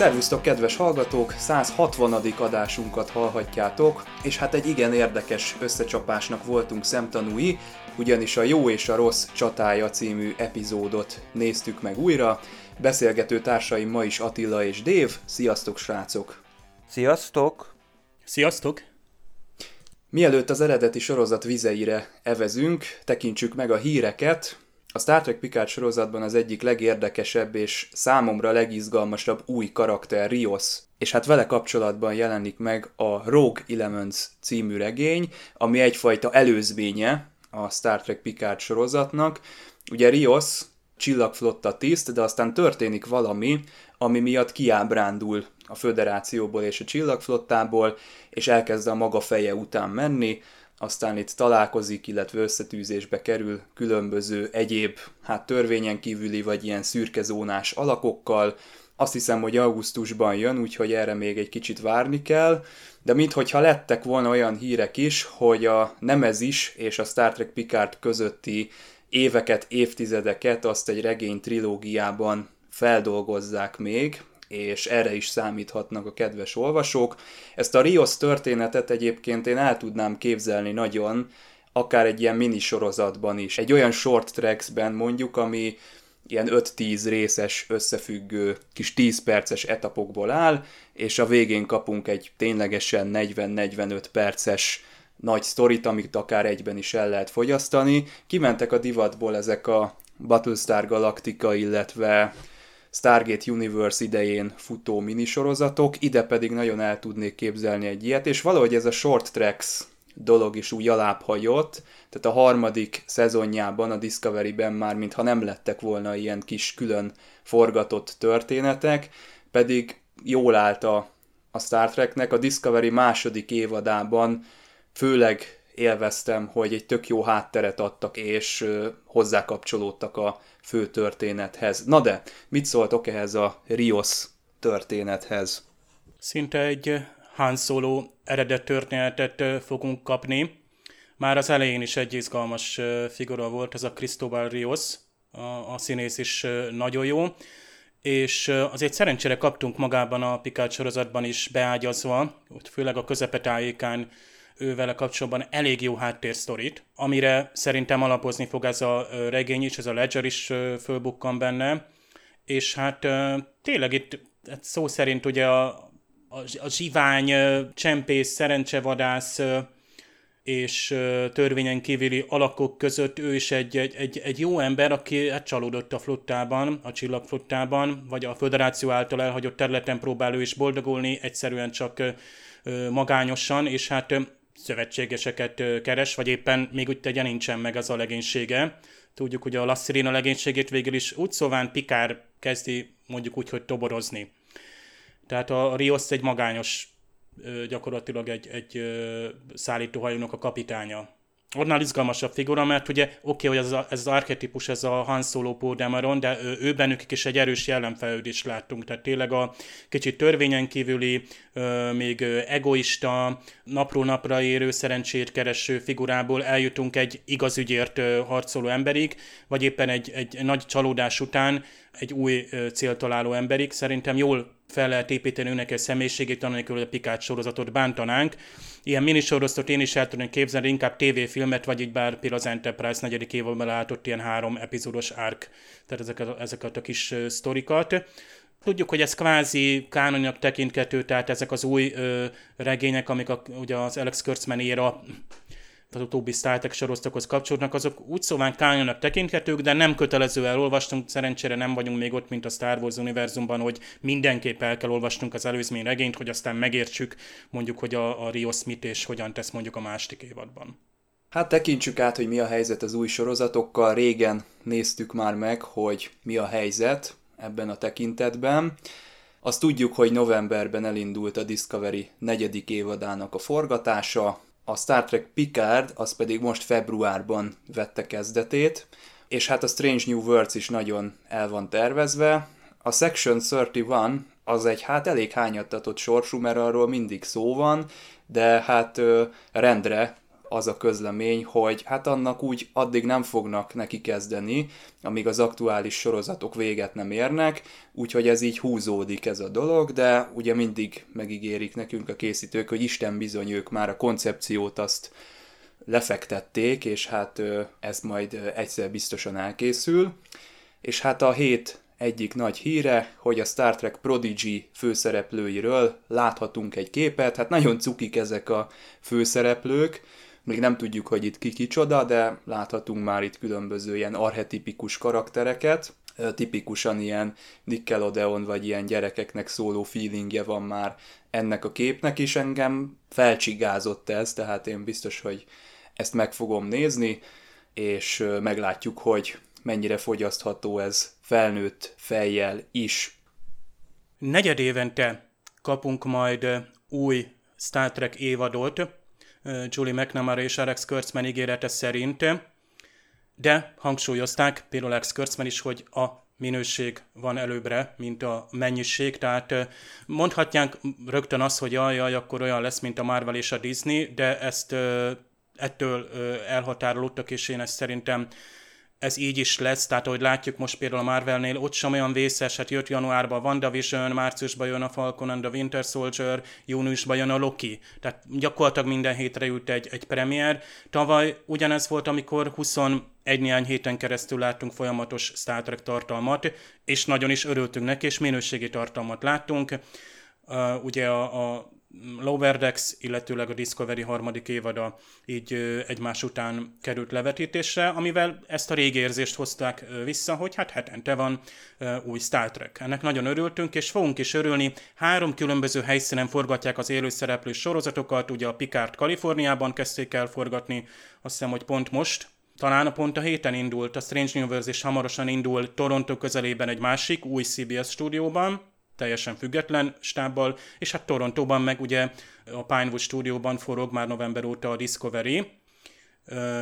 Szervusztok, kedves hallgatók! 160. adásunkat hallhatjátok, és hát egy igen érdekes összecsapásnak voltunk szemtanúi, ugyanis a Jó és a Rossz csatája című epizódot néztük meg újra. Beszélgető társaim ma is Attila és Dév. Sziasztok, srácok! Sziasztok! Sziasztok! Mielőtt az eredeti sorozat vizeire evezünk, tekintsük meg a híreket, a Star Trek Picard sorozatban az egyik legérdekesebb és számomra legizgalmasabb új karakter Rios, és hát vele kapcsolatban jelenik meg a Rogue Elements című regény, ami egyfajta előzménye a Star Trek Picard sorozatnak. Ugye Rios csillagflotta tiszt, de aztán történik valami, ami miatt kiábrándul a föderációból és a csillagflottából, és elkezd a maga feje után menni, aztán itt találkozik, illetve összetűzésbe kerül különböző egyéb, hát törvényen kívüli vagy ilyen szürkezónás alakokkal. Azt hiszem, hogy augusztusban jön, úgyhogy erre még egy kicsit várni kell, de minthogyha lettek volna olyan hírek is, hogy a Nemezis és a Star Trek Picard közötti éveket, évtizedeket azt egy regény trilógiában feldolgozzák még, és erre is számíthatnak a kedves olvasók. Ezt a Rios történetet egyébként én el tudnám képzelni nagyon, akár egy ilyen minisorozatban is. Egy olyan short tracksben mondjuk, ami ilyen 5-10 részes összefüggő kis 10 perces etapokból áll, és a végén kapunk egy ténylegesen 40-45 perces nagy sztorit, amit akár egyben is el lehet fogyasztani. Kimentek a divatból ezek a Battlestar Galactica, illetve Stargate Universe idején futó minisorozatok, ide pedig nagyon el tudnék képzelni egy ilyet, és valahogy ez a short tracks dolog is úgy alább hagyott, tehát a harmadik szezonjában, a Discovery-ben már mintha nem lettek volna ilyen kis külön forgatott történetek, pedig jól állt a, a Star Treknek, a Discovery második évadában főleg élveztem, hogy egy tök jó hátteret adtak, és hozzákapcsolódtak a fő történethez. Na de, mit szóltok ehhez a Rios történethez? Szinte egy Han Solo eredet történetet fogunk kapni. Már az elején is egy izgalmas figura volt, ez a Cristobal Rios, a, a színész is nagyon jó, és azért szerencsére kaptunk magában a Picard sorozatban is beágyazva, főleg a közepetájékán ővele kapcsolatban elég jó háttérsztorit, amire szerintem alapozni fog ez a regény is, ez a Ledger is fölbukkan benne, és hát tényleg itt hát szó szerint ugye a, a, a zsivány, csempész, szerencsevadász és törvényen kívüli alakok között ő is egy, egy, egy, egy jó ember, aki hát csalódott a flottában, a csillagflottában, vagy a föderáció által elhagyott területen próbál ő is boldogulni, egyszerűen csak magányosan, és hát szövetségeseket keres, vagy éppen még úgy tegye nincsen meg az a legénysége. Tudjuk, hogy a Lassirina legénységét végül is úgy szóván Pikár kezdi mondjuk úgy, hogy toborozni. Tehát a Rios egy magányos, gyakorlatilag egy, egy szállítóhajónak a kapitánya annál izgalmasabb figura, mert ugye oké, okay, hogy ez, a, ez az archetípus, ez a Han Solo Paul Dameron, de ő, ő bennük is egy erős jellemfejlődést láttunk, tehát tényleg a kicsit törvényen kívüli, még egoista, napról napra érő, szerencsét kereső figurából eljutunk egy igaz ügyért harcoló emberig, vagy éppen egy, egy nagy csalódás után egy új célt találó emberig. Szerintem jól fel lehet építeni önnek egy személyiségét, anélkül, hogy a Pikát sorozatot bántanánk. Ilyen minisorozatot én is el tudom képzelni, inkább tévéfilmet, vagy így bár például az Enterprise negyedik évben látott ilyen három epizódos arc, tehát ezeket, ezeket a kis sztorikat. Tudjuk, hogy ez kvázi kánonyak tekinthető, tehát ezek az új ö, regények, amik a, ugye az Alex Kurtzman éra az utóbbi Star Trek sorozatokhoz kapcsolódnak, azok úgy szóván kányonak tekinthetők, de nem kötelező elolvastunk, szerencsére nem vagyunk még ott, mint a Star Wars univerzumban, hogy mindenképp el kell olvasnunk az előzmény regényt, hogy aztán megértsük mondjuk, hogy a, a Rio Smith és hogyan tesz mondjuk a második évadban. Hát tekintsük át, hogy mi a helyzet az új sorozatokkal. Régen néztük már meg, hogy mi a helyzet ebben a tekintetben. Azt tudjuk, hogy novemberben elindult a Discovery negyedik évadának a forgatása, A Star Trek Picard az pedig most februárban vette kezdetét, és hát a Strange New Worlds is nagyon el van tervezve. A Section 31 az egy hát elég hányattatott sorsú, mert arról mindig szó van, de hát rendre az a közlemény, hogy hát annak úgy addig nem fognak neki kezdeni, amíg az aktuális sorozatok véget nem érnek, úgyhogy ez így húzódik ez a dolog, de ugye mindig megígérik nekünk a készítők, hogy Isten bizony ők már a koncepciót azt lefektették, és hát ez majd egyszer biztosan elkészül. És hát a hét egyik nagy híre, hogy a Star Trek Prodigy főszereplőiről láthatunk egy képet, hát nagyon cukik ezek a főszereplők, még nem tudjuk, hogy itt ki kicsoda, de láthatunk már itt különböző ilyen arhetipikus karaktereket, tipikusan ilyen Nickelodeon vagy ilyen gyerekeknek szóló feelingje van már ennek a képnek, és engem felcsigázott ez, tehát én biztos, hogy ezt meg fogom nézni, és meglátjuk, hogy mennyire fogyasztható ez felnőtt fejjel is. Negyed évente kapunk majd új Star Trek évadot, Julie McNamara és Alex Kurtzman ígérete szerint, de hangsúlyozták, például Alex Kurtzman is, hogy a minőség van előbbre, mint a mennyiség, tehát mondhatják rögtön azt, hogy jaj, jaj, akkor olyan lesz, mint a Marvel és a Disney, de ezt ettől elhatárolódtak, és én ezt szerintem ez így is lesz, tehát ahogy látjuk most például a Marvelnél, ott sem olyan vészes, hát jött januárban a WandaVision, márciusban jön a Falcon and the Winter Soldier, júniusban jön a Loki. Tehát gyakorlatilag minden hétre jut egy, egy premier. Tavaly ugyanez volt, amikor 21 néhány héten keresztül láttunk folyamatos Star Trek tartalmat, és nagyon is örültünk neki, és minőségi tartalmat láttunk. Uh, ugye a, a Lower Decks, illetőleg a Discovery harmadik évada így egymás után került levetítésre, amivel ezt a régi érzést hozták vissza, hogy hát hetente van új Star Trek. Ennek nagyon örültünk, és fogunk is örülni. Három különböző helyszínen forgatják az élőszereplő sorozatokat, ugye a Picard Kaliforniában kezdték el forgatni, azt hiszem, hogy pont most, talán pont a héten indult, a Strange Universe és hamarosan indul Toronto közelében egy másik új CBS stúdióban, teljesen független stábbal, és hát Torontóban meg ugye a Pinewood stúdióban forog már november óta a Discovery,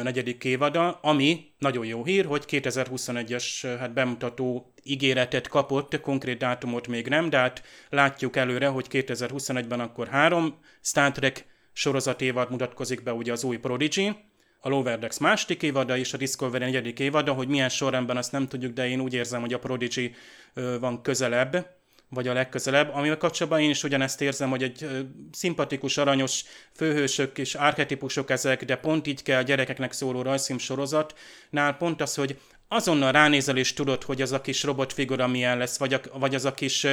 negyedik évada, ami nagyon jó hír, hogy 2021-es hát bemutató ígéretet kapott, konkrét dátumot még nem, de hát látjuk előre, hogy 2021-ben akkor három Star Trek sorozatévad mutatkozik be, ugye az új Prodigy, a Lower Decks második évada és a Discovery negyedik évada, hogy milyen sorrendben azt nem tudjuk, de én úgy érzem, hogy a Prodigy van közelebb, vagy a legközelebb, amivel kapcsolatban én is ugyanezt érzem, hogy egy szimpatikus, aranyos főhősök és archetipusok ezek, de pont így kell a gyerekeknek szóló rajzfilm sorozatnál pont az, hogy azonnal ránézel és tudod, hogy az a kis robotfigura milyen lesz, vagy, a, vagy az a kis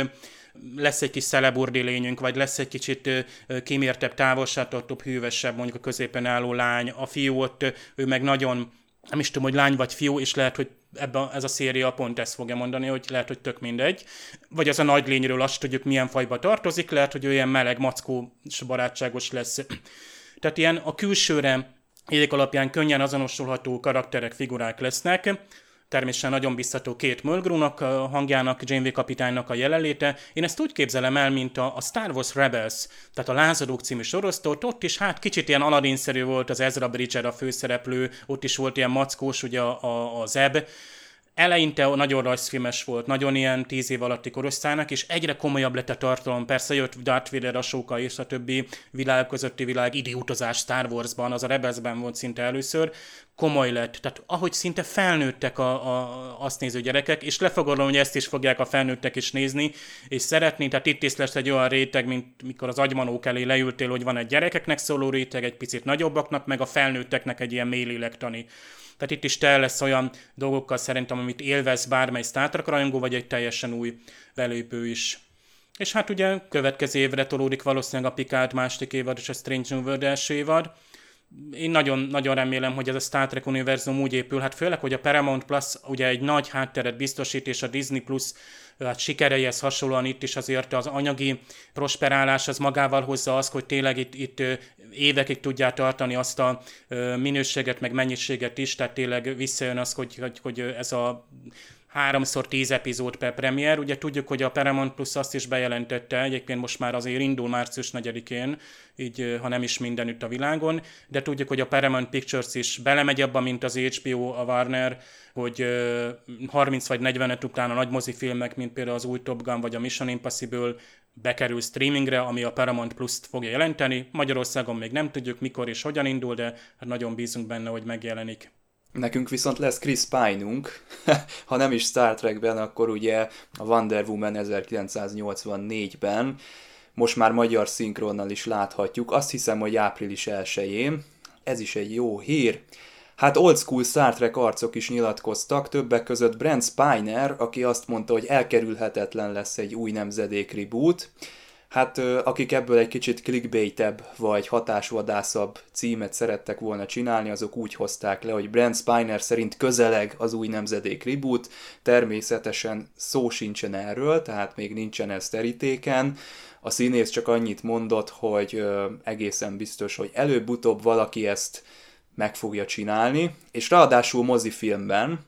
lesz egy kis szeleburdi lényünk, vagy lesz egy kicsit kimértebb, távolságtartóbb, hűvösebb, mondjuk a középen álló lány, a fiú ott, ő meg nagyon nem is tudom, hogy lány vagy fiú, és lehet, hogy ebben ez a széria pont ezt fogja mondani, hogy lehet, hogy tök mindegy. Vagy az a nagy lényről azt tudjuk, milyen fajba tartozik, lehet, hogy olyan meleg, mackó és barátságos lesz. Tehát ilyen a külsőre jegyek alapján könnyen azonosulható karakterek, figurák lesznek, természetesen nagyon biztató két Mulgrew-nak hangjának, Janeway kapitánynak a jelenléte. Én ezt úgy képzelem el, mint a, a Star Wars Rebels, tehát a Lázadók című sorosztót, ott is hát kicsit ilyen Aladdin-szerű volt az Ezra Bridger a főszereplő, ott is volt ilyen mackós, ugye a, a, a Zeb, eleinte nagyon rajzfilmes volt, nagyon ilyen tíz év alatti korosztálynak, és egyre komolyabb lett a tartalom. Persze jött Darth Vader, a Soka és a többi világ közötti világ időutazás Star Warsban, az a Rebelsben volt szinte először, komoly lett. Tehát ahogy szinte felnőttek a, a, azt néző gyerekek, és lefogadom, hogy ezt is fogják a felnőttek is nézni, és szeretni. Tehát itt is lesz egy olyan réteg, mint mikor az agymanók elé leültél, hogy van egy gyerekeknek szóló réteg, egy picit nagyobbaknak, meg a felnőtteknek egy ilyen mélélektani. Tehát itt is tel lesz olyan dolgokkal szerintem, amit élvez bármely Star Trek rajongó, vagy egy teljesen új belépő is. És hát ugye következő évre tolódik valószínűleg a Picard második évad és a Strange New World első évad. Én nagyon, nagyon remélem, hogy ez a Star Trek univerzum úgy épül, hát főleg, hogy a Paramount Plus ugye egy nagy hátteret biztosít, és a Disney Plus hát sikereihez hasonlóan itt is azért az anyagi prosperálás az magával hozza azt, hogy tényleg itt, itt évekig tudják tartani azt a minőséget, meg mennyiséget is, tehát tényleg visszajön az, hogy, hogy, hogy ez a háromszor tíz epizód per premier. Ugye tudjuk, hogy a Paramount Plus azt is bejelentette, egyébként most már azért indul március 4-én, így ha nem is mindenütt a világon, de tudjuk, hogy a Paramount Pictures is belemegy abba, mint az HBO, a Warner, hogy 30 vagy 45 után a nagy mozifilmek, mint például az új Top Gun vagy a Mission Impossible bekerül streamingre, ami a Paramount Plus-t fogja jelenteni. Magyarországon még nem tudjuk, mikor és hogyan indul, de hát nagyon bízunk benne, hogy megjelenik. Nekünk viszont lesz Chris Pine-unk, ha nem is Star Trekben, akkor ugye a Wonder Woman 1984-ben, most már magyar szinkronnal is láthatjuk, azt hiszem, hogy április 1-én, ez is egy jó hír. Hát old school Star Trek arcok is nyilatkoztak, többek között Brent Spiner, aki azt mondta, hogy elkerülhetetlen lesz egy új nemzedék reboot, Hát akik ebből egy kicsit clickbaitebb vagy hatásvadászabb címet szerettek volna csinálni, azok úgy hozták le, hogy Brent Spiner szerint közeleg az új nemzedék reboot, természetesen szó sincsen erről, tehát még nincsen ez terítéken. A színész csak annyit mondott, hogy egészen biztos, hogy előbb-utóbb valaki ezt meg fogja csinálni, és ráadásul mozifilmben,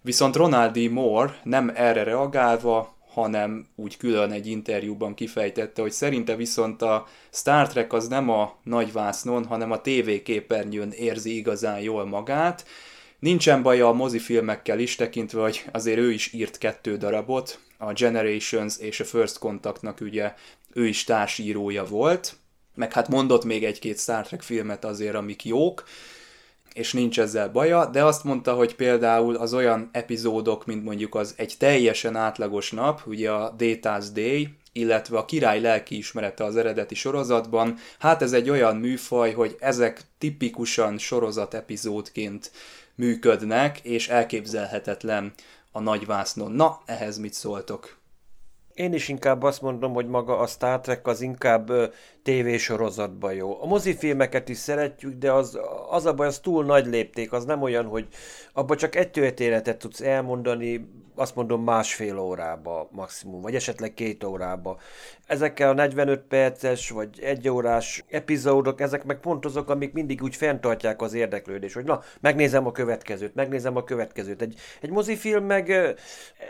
viszont Ronald D. Moore nem erre reagálva hanem úgy külön egy interjúban kifejtette, hogy szerinte viszont a Star Trek az nem a nagyvásznon, hanem a tévéképernyőn érzi igazán jól magát. Nincsen baja a mozifilmekkel is, tekintve, hogy azért ő is írt kettő darabot, a Generations és a First Contactnak ugye ő is társírója volt, meg hát mondott még egy-két Star Trek filmet azért, amik jók, és nincs ezzel baja, de azt mondta, hogy például az olyan epizódok, mint mondjuk az egy teljesen átlagos nap, ugye a Data's Day, illetve a király lelki ismerete az eredeti sorozatban, hát ez egy olyan műfaj, hogy ezek tipikusan sorozat epizódként működnek, és elképzelhetetlen a nagyvásznon. Na, ehhez mit szóltok? Én is inkább azt mondom, hogy maga a Star Trek az inkább tévésorozatban jó. A mozifilmeket is szeretjük, de az, az a baj, az túl nagy lépték, az nem olyan, hogy abban csak egy történetet tudsz elmondani, azt mondom másfél órába maximum, vagy esetleg két órába. Ezekkel a 45 perces, vagy egy órás epizódok, ezek meg pont azok, amik mindig úgy fenntartják az érdeklődést, hogy na, megnézem a következőt, megnézem a következőt. Egy, egy mozifilm meg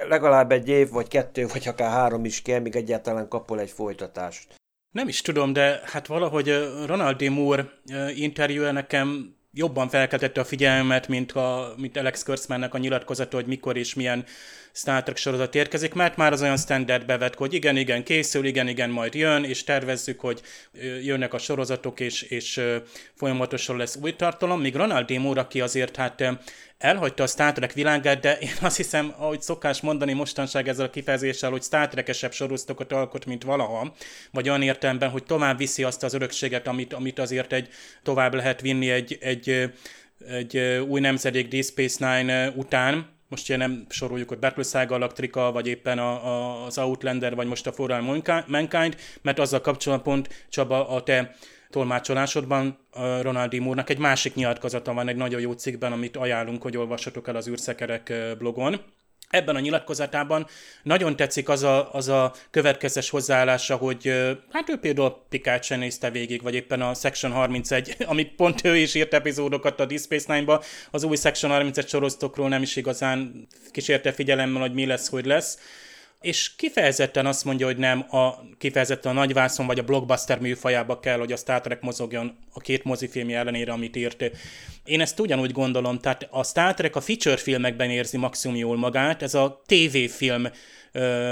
legalább egy év, vagy kettő, vagy akár három is kell, míg egyáltalán kapol egy folytatást. Nem is tudom, de hát valahogy Ronald D. Moore interjúja nekem jobban felkeltette a figyelmet, mint, a, mint Alex Kurtzmannek a nyilatkozata, hogy mikor és milyen Star Trek sorozat érkezik, mert már az olyan standard bevet, hogy igen, igen, készül, igen, igen, majd jön, és tervezzük, hogy jönnek a sorozatok, és, és folyamatosan lesz új tartalom, míg Ronald D. Moore, aki azért hát elhagyta a Star Trek világát, de én azt hiszem, ahogy szokás mondani mostanság ezzel a kifejezéssel, hogy Star Trek-esebb sorozatokat alkot, mint valaha, vagy olyan értelemben, hogy tovább viszi azt az örökséget, amit, amit azért egy, tovább lehet vinni egy, egy, egy új nemzedék Deep Space Nine után, most ugye nem soroljuk, hogy Battlestar Galactica, vagy éppen a, a, az Outlander, vagy most a For All Mankind, mert azzal kapcsolatban pont Csaba a te tolmácsolásodban Ronaldi Moore-nak egy másik nyilatkozata van egy nagyon jó cikkben, amit ajánlunk, hogy olvassatok el az űrszekerek blogon. Ebben a nyilatkozatában nagyon tetszik az a, az a következes hozzáállása, hogy hát ő például Pikát sem nézte végig, vagy éppen a Section 31, amit pont ő is írt epizódokat a Deep Space Nine-ba, az új Section 31 sorozatokról nem is igazán kísérte figyelemmel, hogy mi lesz, hogy lesz és kifejezetten azt mondja, hogy nem a kifejezetten a nagyvászon vagy a blockbuster műfajába kell, hogy a Star Trek mozogjon a két mozifilmje ellenére, amit írt. Én ezt ugyanúgy gondolom, tehát a Star Trek a feature filmekben érzi maximum jól magát, ez a TV-film,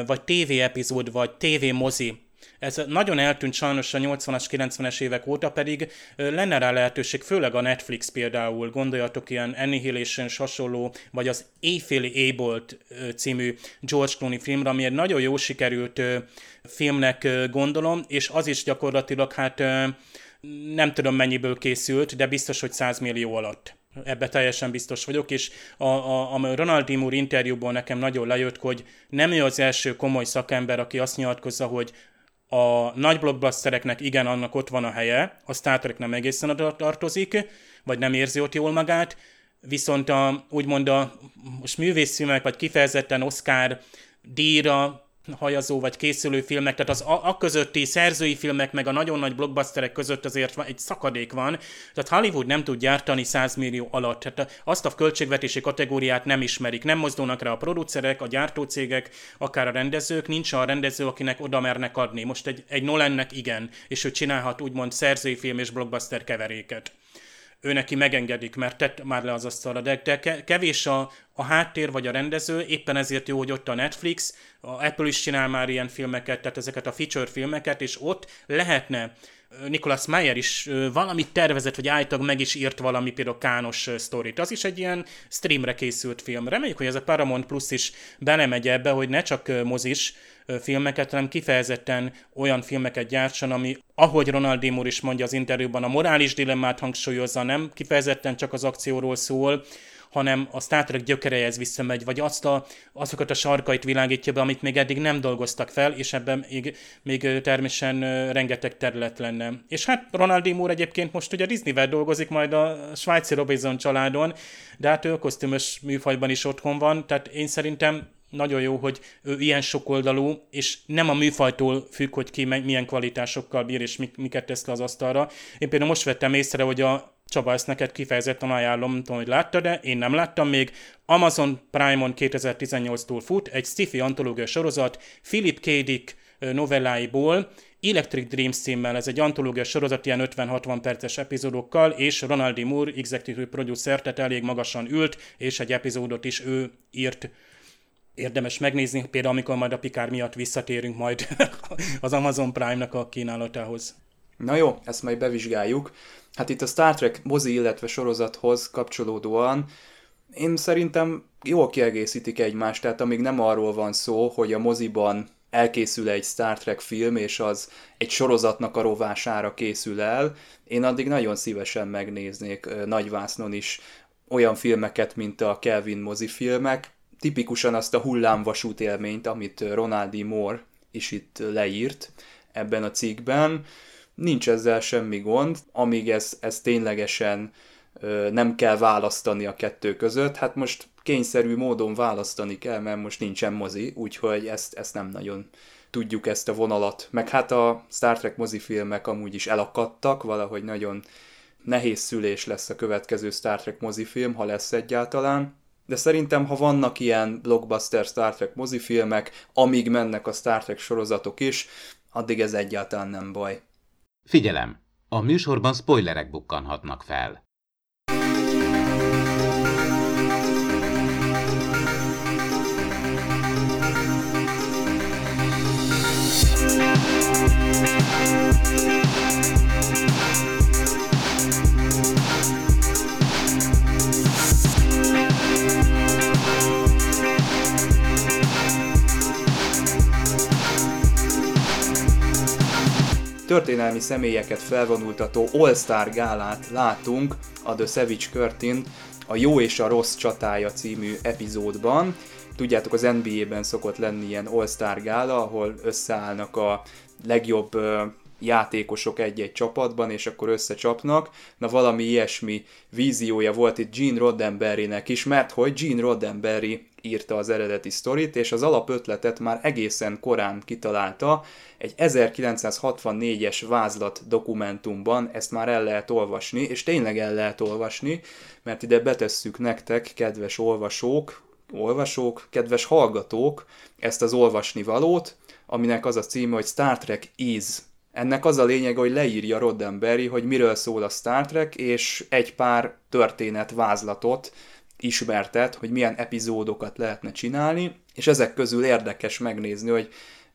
vagy TV-epizód, vagy TV-mozi ez nagyon eltűnt sajnos a 80-as, 90-es évek óta, pedig lenne rá lehetőség, főleg a Netflix például, gondoljatok ilyen Annihilation hasonló, vagy az Éjféli Ébolt című George Clooney filmre, ami egy nagyon jó sikerült filmnek gondolom, és az is gyakorlatilag hát nem tudom mennyiből készült, de biztos, hogy 100 millió alatt. Ebbe teljesen biztos vagyok, és a, a, a Ronald D. Moore interjúból nekem nagyon lejött, hogy nem ő az első komoly szakember, aki azt nyilatkozza, hogy a nagy blockbustereknek igen, annak ott van a helye, a Star Trek nem egészen oda tartozik, vagy nem érzi ott jól magát, viszont a, úgymond a most művészfilmek, vagy kifejezetten Oscar díjra hajazó vagy készülő filmek, tehát az a, a közötti szerzői filmek meg a nagyon nagy blockbusterek között azért egy szakadék van, tehát Hollywood nem tud gyártani 100 millió alatt, tehát azt a költségvetési kategóriát nem ismerik, nem mozdulnak rá a producerek, a gyártócégek, akár a rendezők, nincs a rendező, akinek oda mernek adni. Most egy, egy Nolannek igen, és ő csinálhat úgymond szerzői film és blockbuster keveréket ő neki megengedik, mert tett már le az asztalra, de, de kevés a, a háttér vagy a rendező, éppen ezért jó, hogy ott a Netflix, a Apple is csinál már ilyen filmeket, tehát ezeket a feature filmeket, és ott lehetne Nicholas Meyer is valamit tervezett, vagy állítólag meg is írt valami például kános sztorit. Az is egy ilyen streamre készült film. Reméljük, hogy ez a Paramount Plus is belemegy ebbe, hogy ne csak mozis filmeket, hanem kifejezetten olyan filmeket gyártson, ami, ahogy Ronald D. Moore is mondja az interjúban, a morális dilemmát hangsúlyozza, nem kifejezetten csak az akcióról szól, hanem a Star Trek gyökerehez visszamegy, vagy azt a, azokat a sarkait világítja be, amit még eddig nem dolgoztak fel, és ebben még, még természetesen rengeteg terület lenne. És hát Ronald D. Moore egyébként most ugye Disneyvel dolgozik majd a svájci Robinson családon, de hát ő kosztümös műfajban is otthon van, tehát én szerintem nagyon jó, hogy ő ilyen sokoldalú, és nem a műfajtól függ, hogy ki milyen kvalitásokkal bír, és miket tesz le az asztalra. Én például most vettem észre, hogy a Csaba, ezt neked kifejezetten ajánlom, nem tudom, hogy láttad de én nem láttam még. Amazon Prime-on 2018-tól fut egy sci-fi antológia sorozat Philip K. Dick novelláiból, Electric Dreams címmel, ez egy antológia sorozat, ilyen 50-60 perces epizódokkal, és Ronaldi Moore, executive producer, tehát elég magasan ült, és egy epizódot is ő írt érdemes megnézni, például amikor majd a Pikár miatt visszatérünk majd az Amazon Prime-nak a kínálatához. Na jó, ezt majd bevizsgáljuk. Hát itt a Star Trek mozi, illetve sorozathoz kapcsolódóan én szerintem jól kiegészítik egymást, tehát amíg nem arról van szó, hogy a moziban elkészül egy Star Trek film, és az egy sorozatnak a rovására készül el, én addig nagyon szívesen megnéznék nagyvásznon is olyan filmeket, mint a Kelvin mozifilmek, tipikusan azt a hullámvasút élményt, amit Ronaldi Moore is itt leírt ebben a cikkben. Nincs ezzel semmi gond, amíg ez, ez ténylegesen nem kell választani a kettő között. Hát most kényszerű módon választani kell, mert most nincsen mozi, úgyhogy ezt, ezt nem nagyon tudjuk ezt a vonalat. Meg hát a Star Trek mozifilmek amúgy is elakadtak, valahogy nagyon nehéz szülés lesz a következő Star Trek mozifilm, ha lesz egyáltalán de szerintem, ha vannak ilyen blockbuster Star Trek mozifilmek, amíg mennek a Star Trek sorozatok is, addig ez egyáltalán nem baj. Figyelem! A műsorban spoilerek bukkanhatnak fel. Történelmi személyeket felvonultató All-Star gálát látunk a The Savage Curtin a Jó és a Rossz csatája című epizódban. Tudjátok, az NBA-ben szokott lenni ilyen All-Star gála, ahol összeállnak a legjobb játékosok egy-egy csapatban, és akkor összecsapnak. Na valami ilyesmi víziója volt itt Gene Roddenberrynek is, mert hogy Gene Roddenberry írta az eredeti sztorit, és az alapötletet már egészen korán kitalálta. Egy 1964-es vázlat dokumentumban ezt már el lehet olvasni, és tényleg el lehet olvasni, mert ide betesszük nektek, kedves olvasók, olvasók, kedves hallgatók, ezt az olvasni valót, aminek az a címe, hogy Star Trek is ennek az a lényeg, hogy leírja Roddenberry, hogy miről szól a Star Trek, és egy pár történet vázlatot ismertet, hogy milyen epizódokat lehetne csinálni, és ezek közül érdekes megnézni, hogy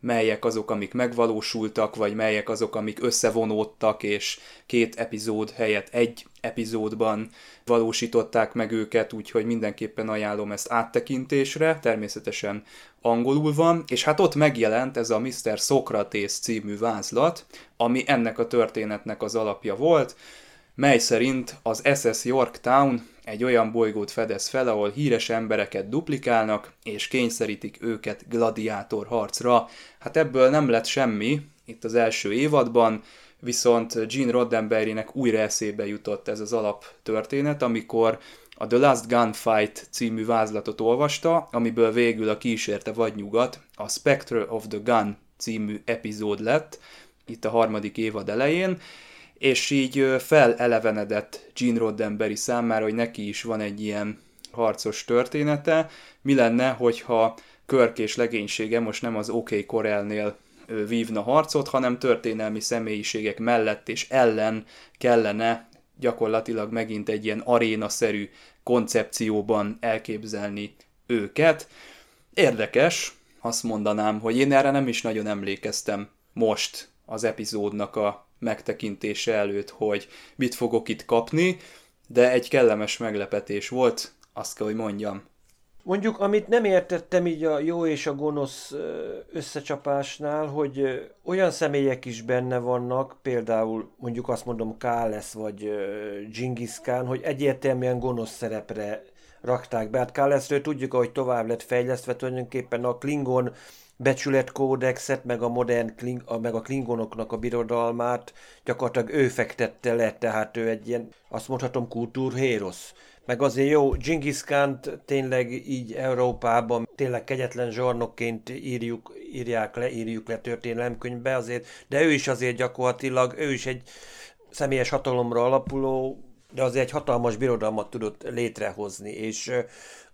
melyek azok, amik megvalósultak, vagy melyek azok, amik összevonódtak, és két epizód helyett egy epizódban valósították meg őket, úgyhogy mindenképpen ajánlom ezt áttekintésre, természetesen angolul van, és hát ott megjelent ez a Mr. Socrates című vázlat, ami ennek a történetnek az alapja volt, mely szerint az SS Yorktown egy olyan bolygót fedez fel, ahol híres embereket duplikálnak, és kényszerítik őket gladiátor harcra. Hát ebből nem lett semmi itt az első évadban, viszont Gene Roddenberrynek újra eszébe jutott ez az alaptörténet, amikor a The Last Gunfight című vázlatot olvasta, amiből végül a kísérte vagy a Spectre of the Gun című epizód lett, itt a harmadik évad elején, és így felelevenedett Gene Roddenberry számára, hogy neki is van egy ilyen harcos története. Mi lenne, hogyha Körk és legénysége most nem az OK Corelnél vívna harcot, hanem történelmi személyiségek mellett és ellen kellene gyakorlatilag megint egy ilyen arénaszerű koncepcióban elképzelni őket. Érdekes, azt mondanám, hogy én erre nem is nagyon emlékeztem most az epizódnak a megtekintése előtt, hogy mit fogok itt kapni, de egy kellemes meglepetés volt, azt kell, hogy mondjam. Mondjuk, amit nem értettem így a jó és a gonosz összecsapásnál, hogy olyan személyek is benne vannak, például mondjuk azt mondom Kálesz vagy Genghis Khan, hogy egyértelműen gonosz szerepre rakták be. Hát Káleszről tudjuk, hogy tovább lett fejlesztve, tulajdonképpen a Klingon becsületkódexet, meg a modern, kling, a, meg a klingonoknak a birodalmát gyakorlatilag ő fektette le, tehát ő egy ilyen, azt mondhatom, kultúrhérosz. Meg azért jó, Genghis khan tényleg így Európában tényleg kegyetlen zsarnokként írjuk, írják le, írjuk le történelemkönyvbe azért, de ő is azért gyakorlatilag, ő is egy személyes hatalomra alapuló, de azért egy hatalmas birodalmat tudott létrehozni, és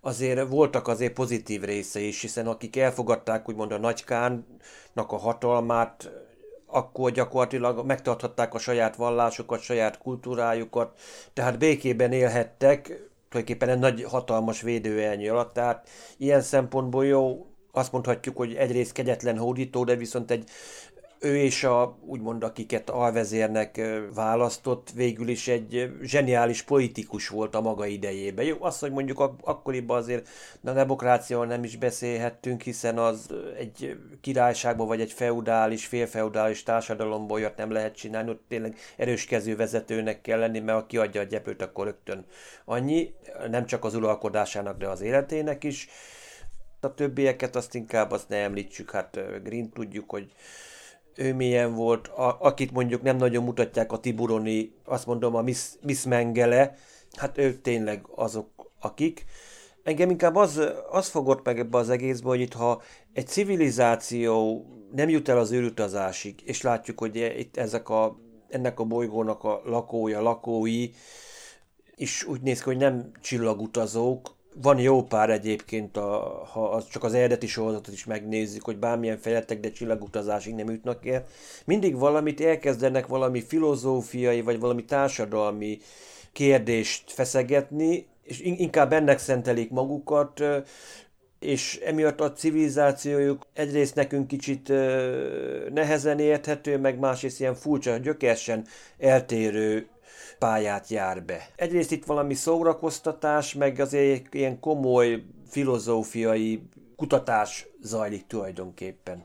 azért voltak azért pozitív része is, hiszen akik elfogadták úgymond a nagykánnak a hatalmát, akkor gyakorlatilag megtarthatták a saját vallásukat, saját kultúrájukat, tehát békében élhettek, tulajdonképpen egy nagy, hatalmas védőelnyő alatt, tehát ilyen szempontból jó, azt mondhatjuk, hogy egyrészt kegyetlen hódító, de viszont egy ő és a, úgymond akiket alvezérnek választott, végül is egy zseniális politikus volt a maga idejében. Jó, azt, hogy mondjuk ak- akkoriban azért a demokráciával nem is beszélhettünk, hiszen az egy királyságban vagy egy feudális, félfeudális társadalomból jött nem lehet csinálni, ott tényleg erős kezű vezetőnek kell lenni, mert aki adja a gyepőt, akkor rögtön annyi, nem csak az uralkodásának, de az életének is. A többieket azt inkább azt ne említsük, hát Green tudjuk, hogy ő milyen volt, a, akit mondjuk nem nagyon mutatják a Tiburoni, azt mondom a Miss, Miss Mengele, hát ők tényleg azok, akik. Engem inkább az, az fogott meg ebbe az egészbe, hogy itt ha egy civilizáció nem jut el az űrutazásig, és látjuk, hogy itt ezek a, ennek a bolygónak a lakója, lakói, is úgy néz ki, hogy nem csillagutazók, van jó pár egyébként, a, ha az csak az eredeti sorozatot is megnézzük, hogy bármilyen fejlettek, de csillagutazásig nem jutnak el. Mindig valamit elkezdenek valami filozófiai, vagy valami társadalmi kérdést feszegetni, és inkább ennek szentelik magukat, és emiatt a civilizációjuk egyrészt nekünk kicsit nehezen érthető, meg másrészt ilyen furcsa, gyökeresen eltérő pályát jár be. Egyrészt itt valami szórakoztatás, meg azért ilyen komoly filozófiai kutatás zajlik tulajdonképpen.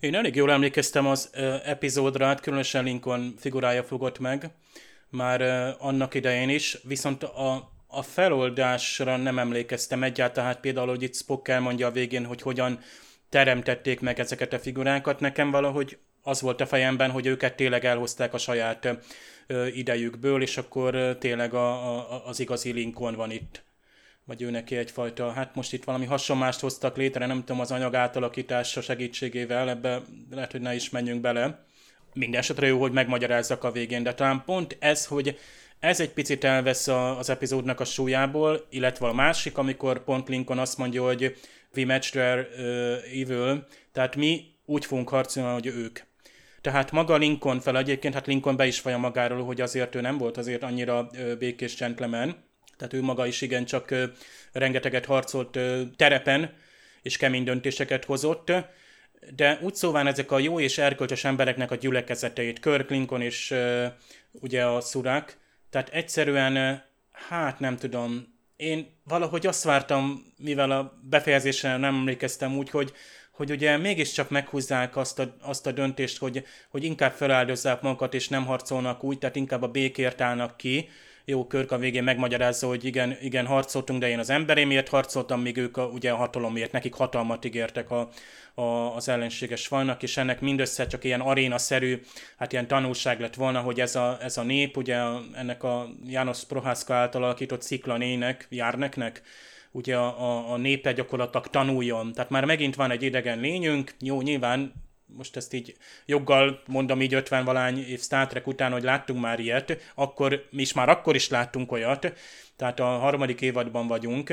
Én elég jól emlékeztem az epizódra, hát különösen Lincoln figurája fogott meg, már annak idején is, viszont a, a feloldásra nem emlékeztem egyáltalán, hát például, hogy itt Spock elmondja a végén, hogy hogyan teremtették meg ezeket a figurákat. Nekem valahogy az volt a fejemben, hogy őket tényleg elhozták a saját idejükből, és akkor tényleg a, a, az igazi Lincoln van itt. Vagy ő neki egyfajta, hát most itt valami hasonlást hoztak létre, nem tudom, az anyag átalakítása segítségével, ebbe lehet, hogy ne is menjünk bele. Minden esetre jó, hogy megmagyarázzak a végén, de talán pont ez, hogy ez egy picit elvesz a, az epizódnak a súlyából, illetve a másik, amikor pont Lincoln azt mondja, hogy we match their uh, evil, tehát mi úgy fogunk harcolni, hogy ők. Tehát maga Lincoln fel egyébként, hát Lincoln be is vaja magáról, hogy azért ő nem volt azért annyira békés gentleman, tehát ő maga is igen csak rengeteget harcolt terepen, és kemény döntéseket hozott, de úgy szóván ezek a jó és erkölcsös embereknek a gyülekezeteit, Kirk, Lincoln és ugye a szurák, tehát egyszerűen, hát nem tudom, én valahogy azt vártam, mivel a befejezésre nem emlékeztem úgy, hogy hogy ugye mégiscsak meghúzzák azt a, azt a döntést, hogy, hogy inkább feláldozzák magukat, és nem harcolnak úgy, tehát inkább a békért állnak ki, jó Körk a végén megmagyarázza, hogy igen, igen, harcoltunk, de én az emberémért harcoltam, míg ők a, ugye a hatalomért, nekik hatalmat ígértek a, a, az ellenséges falnak, és ennek mindössze csak ilyen arénaszerű, hát ilyen tanulság lett volna, hogy ez a, ez a nép, ugye ennek a János Prohászka által alakított ciklanének, járneknek, ugye a, a, a népe gyakorlatilag tanuljon. Tehát már megint van egy idegen lényünk, jó, nyilván most ezt így joggal mondom így 50 valány év Star Trek után, hogy láttunk már ilyet, akkor mi is már akkor is láttunk olyat, tehát a harmadik évadban vagyunk,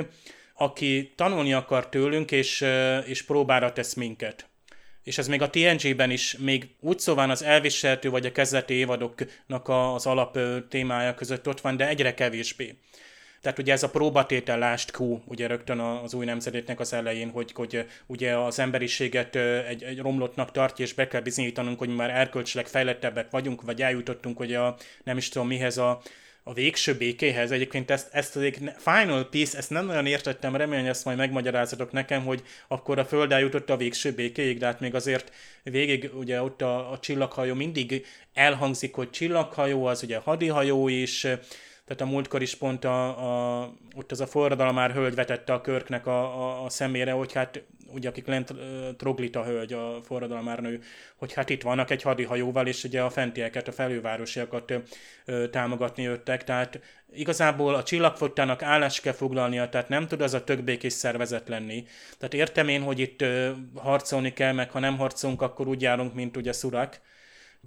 aki tanulni akar tőlünk, és, és próbára tesz minket. És ez még a TNG-ben is, még úgy szóval az elviselhető vagy a kezdeti évadoknak az alap témája között ott van, de egyre kevésbé. Tehát ugye ez a próbatétel lást Q, ugye rögtön az új nemzedéknek az elején, hogy, hogy ugye az emberiséget egy, egy romlottnak tartja, és be kell bizonyítanunk, hogy már erkölcsileg fejlettebbek vagyunk, vagy eljutottunk, hogy a, nem is tudom mihez a, a végső békéhez. Egyébként ezt, ezt az Final Peace, ezt nem nagyon értettem, remélem, ezt majd megmagyarázatok nekem, hogy akkor a Föld eljutott a végső békéig, de hát még azért végig ugye ott a, a csillaghajó mindig elhangzik, hogy csillaghajó, az ugye hadihajó is, tehát a múltkor is pont a, a, ott az a forradalomár hölgy vetette a körknek a, a, a szemére, hogy hát ugye akik lent Troglita hölgy, a forradalomárnő, hogy hát itt vannak egy hadihajóval, és ugye a fentieket, a felővárosiakat ö, támogatni jöttek, tehát igazából a csillagfottának állást kell foglalnia, tehát nem tud az a tök békés szervezet lenni. Tehát értem én, hogy itt ö, harcolni kell, meg ha nem harcolunk, akkor úgy járunk, mint ugye szurak,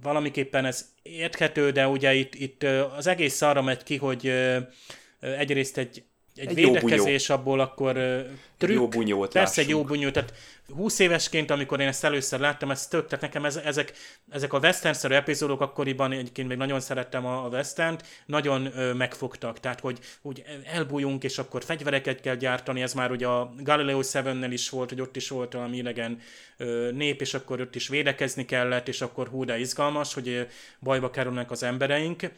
valamiképpen ez érthető, de ugye itt, itt az egész arra megy ki, hogy egyrészt egy egy, egy védekezés abból akkor trükk. Jó bunyót Persze lássunk. egy jó bunyó, tehát 20 évesként, amikor én ezt először láttam, ez tök, tehát nekem ez, ezek, ezek a western epizódok akkoriban egyébként még nagyon szerettem a, a western nagyon ö, megfogtak, tehát hogy úgy elbújunk, és akkor fegyvereket kell gyártani, ez már ugye a Galileo 7-nel is volt, hogy ott is volt valami idegen ö, nép, és akkor ott is védekezni kellett, és akkor hú, de izgalmas, hogy bajba kerülnek az embereink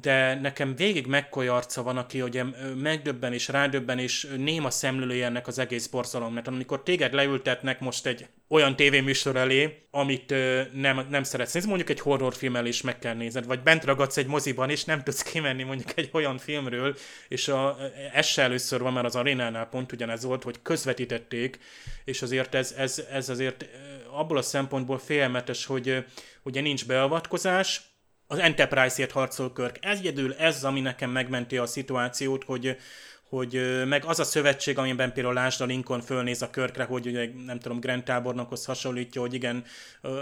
de nekem végig McCoy arca van, aki ugye megdöbben és rádöbben, és néma szemlélője ennek az egész borzalomnak. Amikor téged leültetnek most egy olyan tévéműsor elé, amit ö, nem, nem szeretsz nézni, mondjuk egy horrorfilm elé is meg kell nézned, vagy bent ragadsz egy moziban, és nem tudsz kimenni mondjuk egy olyan filmről, és a, ez se először van, mert az arénánál pont ugyanez volt, hogy közvetítették, és azért ez, ez, ez azért abból a szempontból félelmetes, hogy ugye nincs beavatkozás, az Enterprise-ért harcol Körk. Ez egyedül ez, ami nekem megmenti a szituációt, hogy, hogy meg az a szövetség, amiben például Lásd a Lincoln fölnéz a körkre, hogy ugye, nem tudom, Grant tábornokhoz hasonlítja, hogy igen,